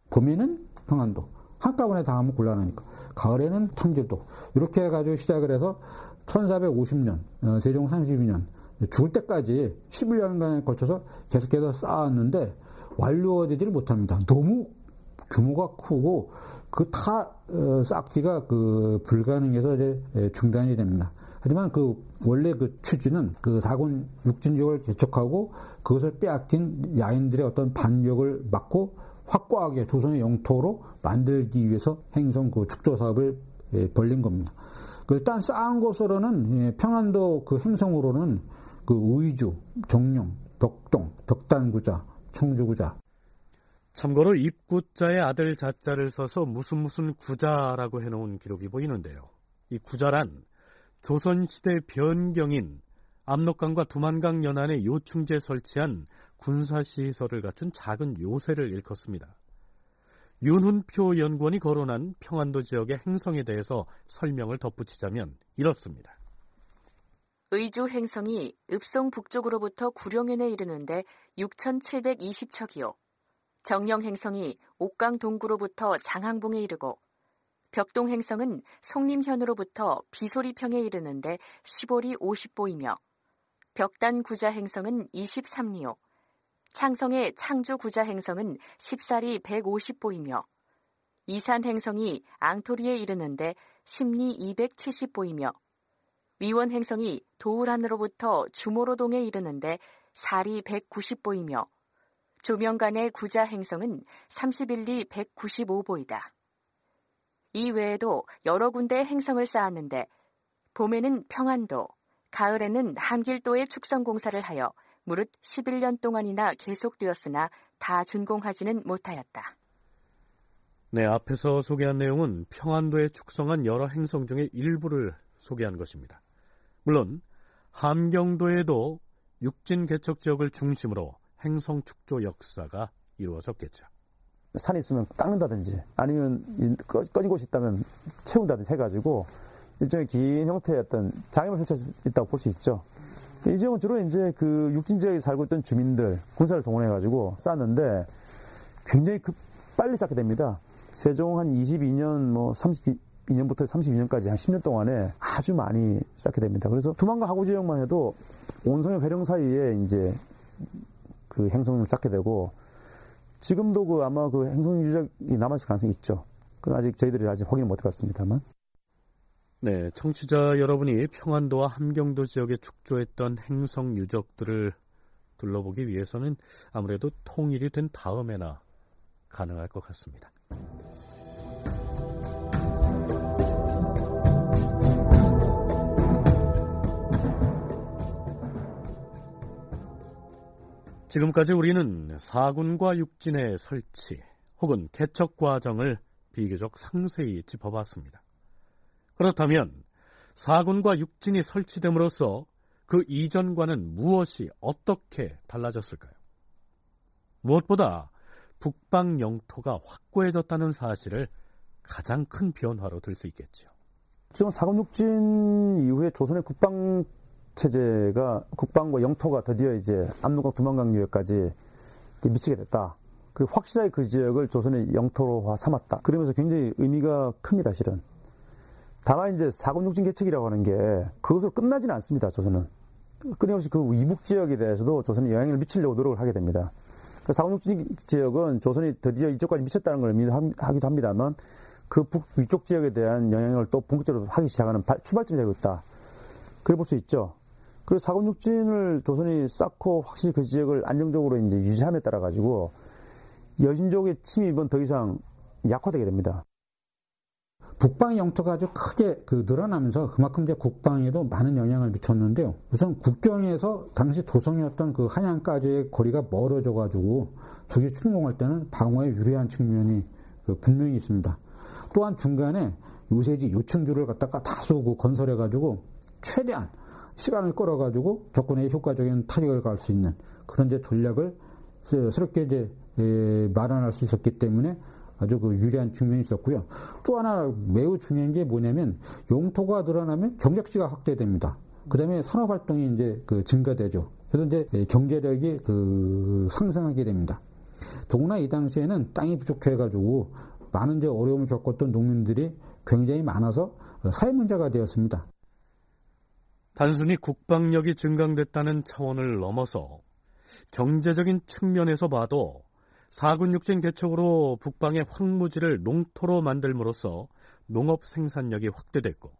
봄에는 평안도, 한꺼번에 다 하면 곤란하니까. 가을에는 청주도. 이렇게 해가지고 시작을 해서 1450년, 어, 세종 32년, 죽을 때까지 11년간에 걸쳐서 계속해서 쌓았는데 완료되지를 못합니다. 너무 규모가 크고 그다 어, 쌓기가 그 불가능해서 이제 중단이 됩니다. 하지만 그 원래 그 취지는 그 사군 육진족을 개척하고 그것을 빼앗긴 야인들의 어떤 반격을 막고 확고하게 조선의 영토로 만들기 위해서 행성 그 축조 사업을 예, 벌린 겁니다. 그 일단 쌓은 곳으로는 예, 평안도 그 행성으로는 그 의주, 정령, 덕동, 덕단구자, 청주구자. 참고로 입구자의 아들 자자를 써서 무슨 무슨 구자라고 해놓은 기록이 보이는데요. 이 구자란 조선시대 변경인 압록강과 두만강 연안에 요충지에 설치한 군사시설을 갖춘 작은 요새를 일컫습니다. 윤훈표 연구원이 거론한 평안도 지역의 행성에 대해서 설명을 덧붙이자면 이렇습니다. 의주 행성이 읍송 북쪽으로부터 구룡현에 이르는데 6,720척이요. 정령 행성이 옥강 동구로부터 장항봉에 이르고 벽동 행성은 송림현으로부터 비소리평에 이르는데 15리 50보이며 벽단 구자 행성은 23리요. 창성의 창주 구자 행성은 14리 150보이며 이산 행성이 앙토리에 이르는데 심리 270보이며 위원 행성이 도우란으로부터 주모로동에 이르는데 사리 190보이며 조명간의 구자 행성은 31리 195보이다. 이 외에도 여러 군데 행성을 쌓았는데 봄에는 평안도, 가을에는 한길도의 축성 공사를 하여 무릇 11년 동안이나 계속되었으나 다 준공하지는 못하였다. 네, 앞에서 소개한 내용은 평안도에 축성한 여러 행성 중의 일부를 소개한 것입니다. 물론 함경도에도 육진 개척 지역을 중심으로 행성 축조 역사가 이루어졌겠죠. 산이 있으면 깎는다든지 아니면 꺼진 곳이 있다면 채운다든지 해가지고 일종의 긴 형태의 어떤 장애물 설치 있다고 볼 수 있죠. 이 지역은 주로 이제 그 육진 지역에 살고 있던 주민들 군사를 동원해가지고 쌓았는데 굉장히 급 빨리 쌓게 됩니다. 세종 한 22년 뭐 32년부터 32년까지 한 10년 동안에 아주 많이 쌓게 됩니다. 그래서 두만과 하구 지역만 해도 온성의 회령 사이에 이제 그 행성을 쌓게 되고 지금도 그 아마 그 행성 유적이 남아있을 가능성이 있죠. 그건 아직 저희들이 아직 확인 못 해봤습니다만. 네, 청취자 여러분이 평안도와 함경도 지역에 축조했던 행성 유적들을 둘러보기 위해서는 아무래도 통일이 된 다음에나 가능할 것 같습니다. 지금까지 우리는 사군과 육진의 설치 혹은 개척 과정을 비교적 상세히 짚어봤습니다. 그렇다면 사군과 육진이 설치됨으로써 그 이전과는 무엇이 어떻게 달라졌을까요? 무엇보다 북방 영토가 확고해졌다는 사실을 가장 큰 변화로 들 수 있겠죠. 지금 사군 육진 이후에 조선의 국방 체제가 국방과 영토가 드디어 이제 압록강 두만강 유역까지 미치게 됐다. 그리고 확실하게 그 지역을 조선의 영토화 삼았다. 그러면서 굉장히 의미가 큽니다, 실은. 다만 이제 사군육진 개척이라고 하는 게 그것으로 끝나지는 않습니다, 조선은. 끊임없이 그 이북 지역에 대해서도 조선이 영향을 미치려고 노력을 하게 됩니다. 그 사군육진 지역은 조선이 드디어 이쪽까지 미쳤다는 걸 의미하기도 합니다만 그 북 위쪽 지역에 대한 영향을 또 본격적으로 하기 시작하는 출발점이 되고 있다. 그래 볼 수 있죠. 그리고 사군육진을 조선이 쌓고 확실히 그 지역을 안정적으로 이제 유지함에 따라 가지고 여진족의 침입은 더 이상 약화되게 됩니다. 북방 영토가 아주 크게 그 늘어나면서 그만큼 이제 국방에도 많은 영향을 미쳤는데요. 우선 국경에서 당시 도성이었던 그 한양까지의 거리가 멀어져 가지고 적이 침공할 때는 방어에 유리한 측면이 그 분명히 있습니다. 또한 중간에 요새지 요충주를 갖다가 다수 그 건설해 가지고 최대한 시간을 끌어가지고 적군에 효과적인 타격을 가할 수 있는 그런 이제 전략을 새롭게 이제 마련할 수 있었기 때문에 아주 그 유리한 측면이 있었고요. 또 하나 매우 중요한 게 뭐냐면 용토가 늘어나면 경작지가 확대됩니다. 그 다음에 산업 활동이 이제 그 증가되죠. 그래서 이제 경제력이 그 상승하게 됩니다. 더구나 이 당시에는 땅이 부족해가지고 많은 이제 어려움을 겪었던 농민들이 굉장히 많아서 사회 문제가 되었습니다. 단순히 국방력이 증강됐다는 차원을 넘어서 경제적인 측면에서 봐도 사군육진 개척으로 북방의 황무지를 농토로 만들므로써 농업 생산력이 확대됐고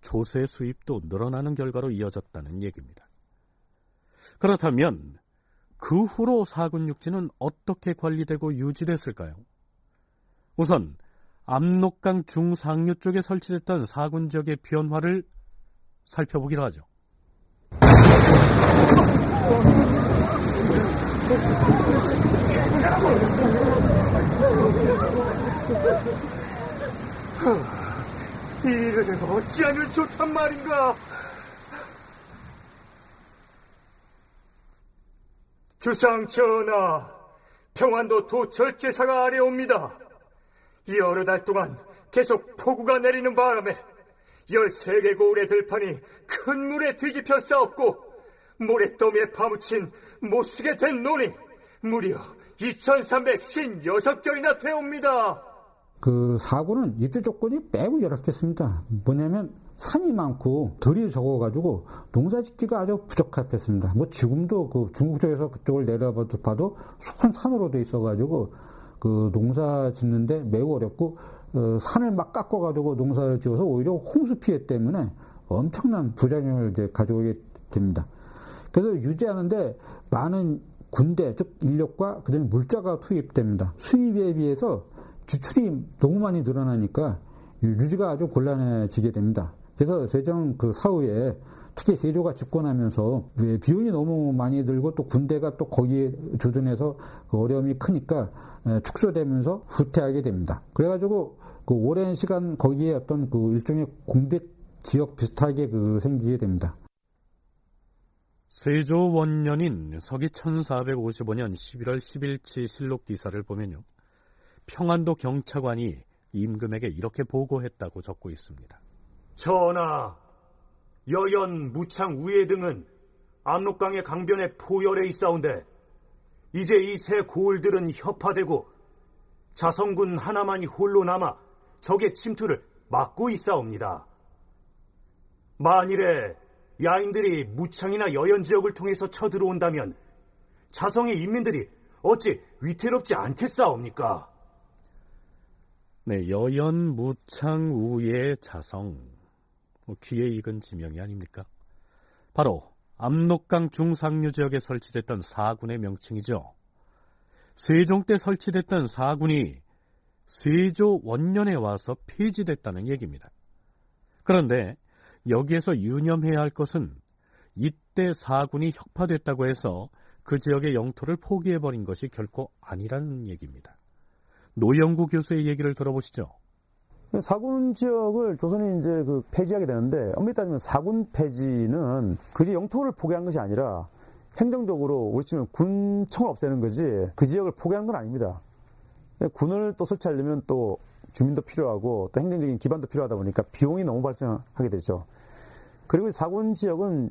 조세 수입도 늘어나는 결과로 이어졌다는 얘기입니다. 그렇다면 그 후로 사군육지는 어떻게 관리되고 유지됐을까요? 우선 압록강 중상류 쪽에 설치됐던 사군 지역의 변화를 살펴보기로 하죠. 이를 어찌하면 좋단 말인가? 주상 전하, 평안도 도 절제사가 아래옵니다. 여러 달 동안 계속 폭우가 내리는 바람에 열세 고울의 들판이 큰 물에 뒤집혀 싸웠고 모래더미에 파묻힌 못쓰게 된 논이 무려 2356절이나 되옵니다. 그 사고는 이때 조건이 매우 열악했습니다. 뭐냐면 산이 많고 들이 적어가지고 농사짓기가 아주 부적합했습니다. 뭐 지금도 그 중국 쪽에서 그쪽을 내려봐도 봐도 큰 산으로 돼 있어가지고 그 농사 짓는데 매우 어렵고 어, 산을 막 깎아가지고 농사를 지어서 오히려 홍수 피해 때문에 엄청난 부작용을 이제 가져오게 됩니다. 그래서 유지하는데 많은 군대 즉 인력과 그다음에 물자가 투입됩니다. 수입에 비해서 지출이 너무 많이 늘어나니까 유지가 아주 곤란해지게 됩니다. 그래서 세종 그 사후에 특히 세조가 집권하면서 비용이 너무 많이 들고 또 군대가 또 거기에 주둔해서 그 어려움이 크니까 축소되면서 후퇴하게 됩니다. 그래가지고 그 오랜 시간 거기에 어떤 그 일종의 공백 지역 비슷하게 그 생기게 됩니다. 세조 원년인 서기 1455년 11월 10일치 실록 기사를 보면요. 평안도 경차관이 임금에게 이렇게 보고했다고 적고 있습니다. 전하, 여연, 무창, 우예 등은 압록강의 강변에 포열해 있사온데 이제 이새 고을들은 협파되고 자성군 하나만이 홀로 남아 적의 침투를 막고 있사옵니다. 만일에 야인들이 무창이나 여연 지역을 통해서 쳐들어온다면 자성의 인민들이 어찌 위태롭지 않겠사옵니까? 네, 여연, 무창, 우예, 자성. 뭐 귀에 익은 지명이 아닙니까? 바로 압록강 중상류 지역에 설치됐던 사군의 명칭이죠. 세종 때 설치됐던 사군이 세조 원년에 와서 폐지됐다는 얘기입니다. 그런데 여기에서 유념해야 할 것은 이때 사군이 혁파됐다고 해서 그 지역의 영토를 포기해버린 것이 결코 아니라는 얘기입니다. 노영구 교수의 얘기를 들어보시죠. 사군 지역을 조선이 이제 그 폐지하게 되는데 엄밀히 따지면 사군 폐지는 그지 영토를 포기한 것이 아니라 행정적으로 우리 치면 군청을 없애는 거지 그 지역을 포기하는 건 아닙니다. 군을 또 설치하려면 또 주민도 필요하고 또 행정적인 기반도 필요하다 보니까 비용이 너무 발생하게 되죠. 그리고 사군 지역은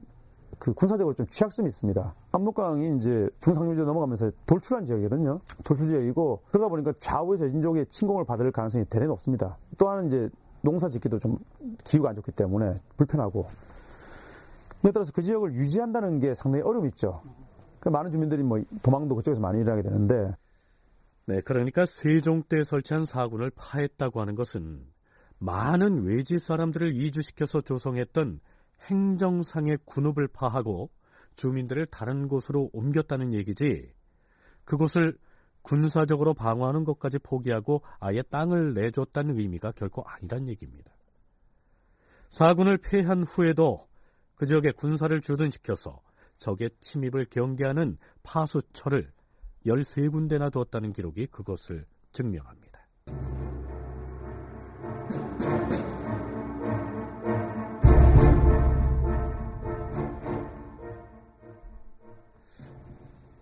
그 군사적으로 좀 취약성이 있습니다. 압록강이 이제 중상류지로 넘어가면서 돌출한 지역이거든요. 돌출 지역이고 그러다 보니까 좌우에서 인족의 침공을 받을 가능성이 대단히 높습니다. 또 하나는 이제 농사 짓기도 좀 기후가 안 좋기 때문에 불편하고 이에 따라서 그 지역을 유지한다는 게 상당히 어려움이 있죠. 그 많은 주민들이 뭐 도망도 그쪽에서 많이 일어나게 되는데 네, 그러니까 세종 때 설치한 사군을 파했다고 하는 것은 많은 외지 사람들을 이주시켜서 조성했던 행정상의 군읍을 파하고 주민들을 다른 곳으로 옮겼다는 얘기지 그곳을 군사적으로 방어하는 것까지 포기하고 아예 땅을 내줬다는 의미가 결코 아니란 얘기입니다. 사군을 폐한 후에도 그 지역에 군사를 주둔시켜서 적의 침입을 경계하는 파수처를 13군데나 두었다는 기록이 그것을 증명합니다.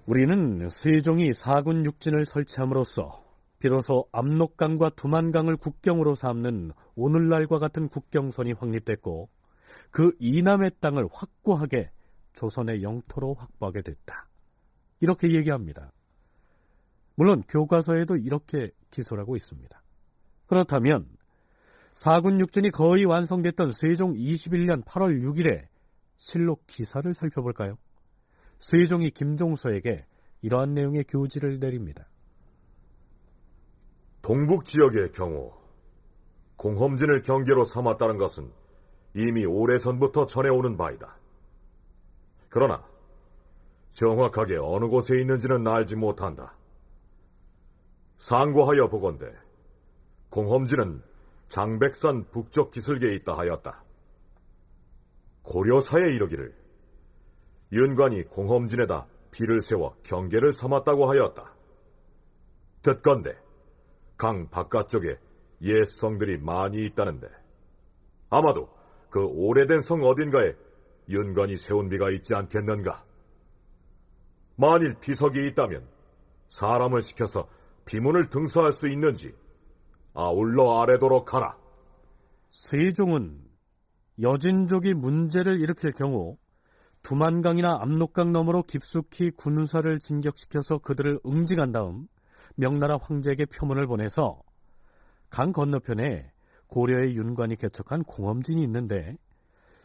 우리는 세종이 사군 육진을 설치함으로써 비로소 압록강과 두만강을 국경으로 삼는 오늘날과 같은 국경선이 확립됐고 그 이남의 땅을 확고하게 조선의 영토로 확보하게 됐다. 이렇게 얘기합니다. 물론 교과서에도 이렇게 기술하고 있습니다. 그렇다면 사군 육진이 거의 완성됐던 세종 21년 8월 6일에 실록 기사를 살펴볼까요? 세종이 김종서에게 이러한 내용의 교지를 내립니다. 동북 지역의 경우 공험진을 경계로 삼았다는 것은 이미 오래전부터 전해오는 바이다. 그러나 정확하게 어느 곳에 있는지는 알지 못한다. 상고하여 보건대 공험진은 장백산 북쪽 기슭에 있다 하였다. 고려사에 이르기를 윤관이 공험진에다 비를 세워 경계를 삼았다고 하였다. 듣건대 강 바깥쪽에 옛 성들이 많이 있다는데 아마도 그 오래된 성 어딘가에 윤관이 세운 비가 있지 않겠는가? 만일 비석이 있다면 사람을 시켜서 비문을 등서할 수 있는지 아울러 아래도록 하라. 세종은 여진족이 문제를 일으킬 경우 두만강이나 압록강 너머로 깊숙이 군사를 진격시켜서 그들을 응징한 다음 명나라 황제에게 표문을 보내서 강 건너편에 고려의 윤관이 개척한 공험진이 있는데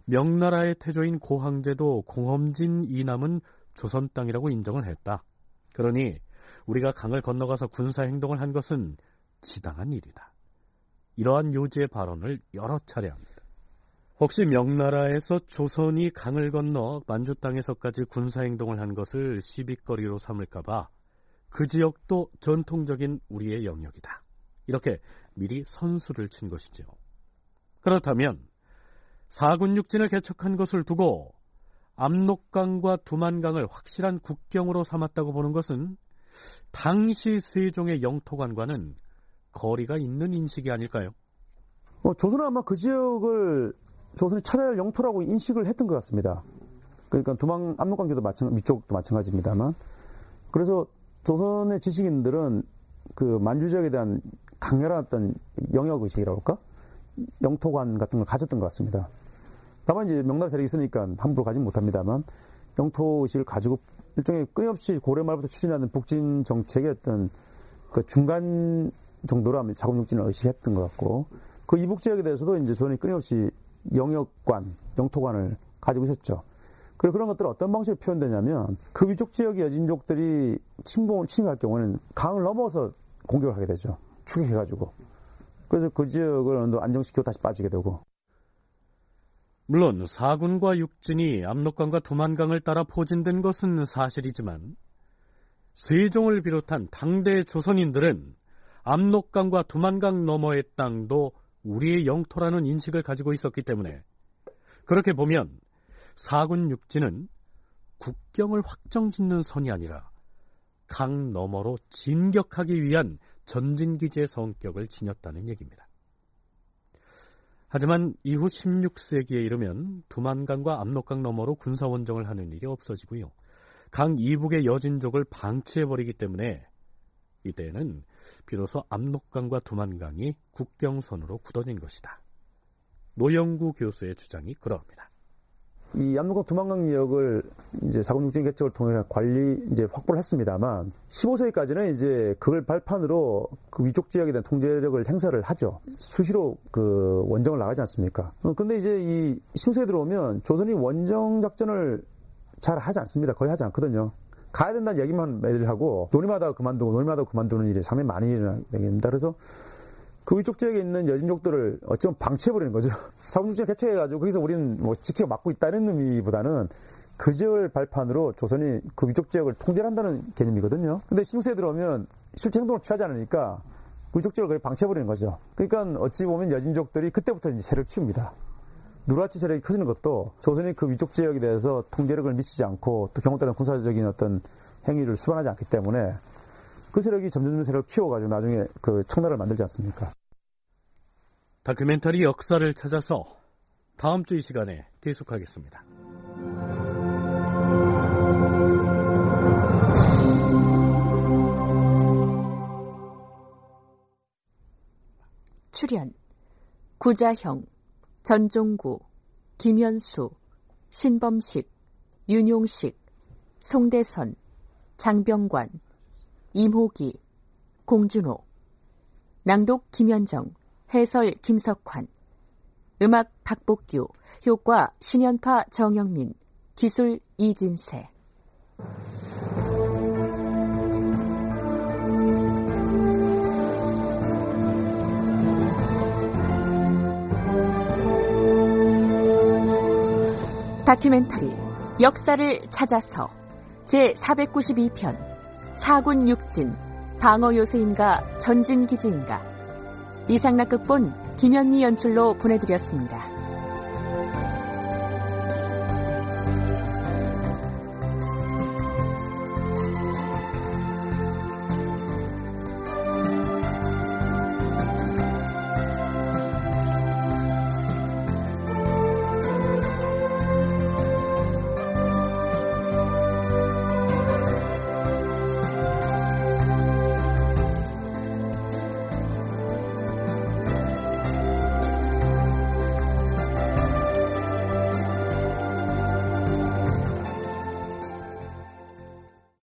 명나라의 태조인 고황제도 공험진 이남은 조선 땅이라고 인정을 했다. 그러니 우리가 강을 건너가서 군사 행동을 한 것은 지당한 일이다. 이러한 요지의 발언을 여러 차례 합니다. 혹시 명나라에서 조선이 강을 건너 만주 땅에서까지 군사 행동을 한 것을 시비거리로 삼을까봐 그 지역도 전통적인 우리의 영역이다. 이렇게 미리 선수를 친 것이죠. 그렇다면 사군육진을 개척한 것을 두고 압록강과 두만강을 확실한 국경으로 삼았다고 보는 것은 당시 세종의 영토관과는 거리가 있는 인식이 아닐까요? 어, 조선은 아마 그 지역을 조선이 찾아야 할 영토라고 인식을 했던 것 같습니다. 그러니까 두만 압록강교도 마찬 위쪽도 마찬가지입니다만 그래서 조선의 지식인들은 그 만주 지역에 대한 강렬한 어떤 영역 의식이라고 할까 영토관 같은 걸 가졌던 것 같습니다. 다만 이제 명나라 세력이 있으니까 함부로 가진 못합니다만 영토 의식을 가지고 일종의 끊임없이 고려 말부터 추진하는 북진 정책의 어떤 그 중간 정도로 하면 자국육진을 의식했던 것 같고 그 이북 지역에 대해서도 이제 조선이 끊임없이 영역관, 영토관을 가지고 있었죠. 그리고 그런 것들을 어떤 방식으로 표현되냐면 그 위쪽 지역의 여진족들이 침공을 침입할 경우는 강을 넘어서 공격을 하게 되죠. 추격해가지고. 그래서 그 지역을 안정시키고 다시 빠지게 되고. 물론 사군과 육진이 압록강과 두만강을 따라 포진된 것은 사실이지만 세종을 비롯한 당대 조선인들은 압록강과 두만강 너머의 땅도 우리의 영토라는 인식을 가지고 있었기 때문에 그렇게 보면 사군 육지는 국경을 확정 짓는 선이 아니라 강 너머로 진격하기 위한 전진기지의 성격을 지녔다는 얘기입니다. 하지만 이후 16세기에 이르면 두만강과 압록강 너머로 군사 원정을 하는 일이 없어지고요. 강 이북의 여진족을 방치해버리기 때문에 이때에는 비로소 압록강과 두만강이 국경선으로 굳어진 것이다. 노영구 교수의 주장이 그러합니다. 이 압록강 두만강 지역을 이제 사군육진 개척을 통해 관리 이제 확보를 했습니다만 15세기까지는 이제 그걸 발판으로 그 위쪽 지역에 대한 통제력을 행사를 하죠. 수시로 그 원정을 나가지 않습니까? 어, 근데 이제 이 16세기 들어오면 조선이 원정 작전을 잘 하지 않습니다. 거의 하지 않거든요. 가야 된다는 얘기만 매일 하고 노림하다가 그만두고 노림하다가 그만두는 일이 상당히 많이 일어나니다 그래서 그 위쪽 지역에 있는 여진족들을 어쩌면 방치해버리는 거죠. 사군국지를 개최해가지고 거기서 우리는 뭐 지키고 막고 있다는 의미보다는 그 지역을 발판으로 조선이 그 위쪽 지역을 통제한다는 개념이거든요. 근데 16세에 들어오면 실제 행동을 취하지 않으니까 그 위쪽 지역을 방치해버리는 거죠. 그러니까 어찌 보면 여진족들이 그때부터 이제 세를 키웁니다. 누라치 세력이 커지는 것도 조선이 그 위쪽 지역에 대해서 통제력을 미치지 않고 또 경우 따른 군사적인 어떤 행위를 수반하지 않기 때문에 그 세력이 점점 세력을 키워가지고 나중에 그 청나라를 만들지 않습니까? 다큐멘터리 역사를 찾아서 다음 주 이 시간에 계속하겠습니다. 출연 구자형 전종구, 김현수, 신범식, 윤용식, 송대선, 장병관, 임호기, 공준호, 낭독 김현정, 해설 김석환, 음악 박복규, 효과 신연파 정영민, 기술 이진세. 다큐멘터리 역사를 찾아서 제 492편 사군 육진 방어 요새인가 전진 기지인가 이상락 극본 김현미 연출로 보내드렸습니다.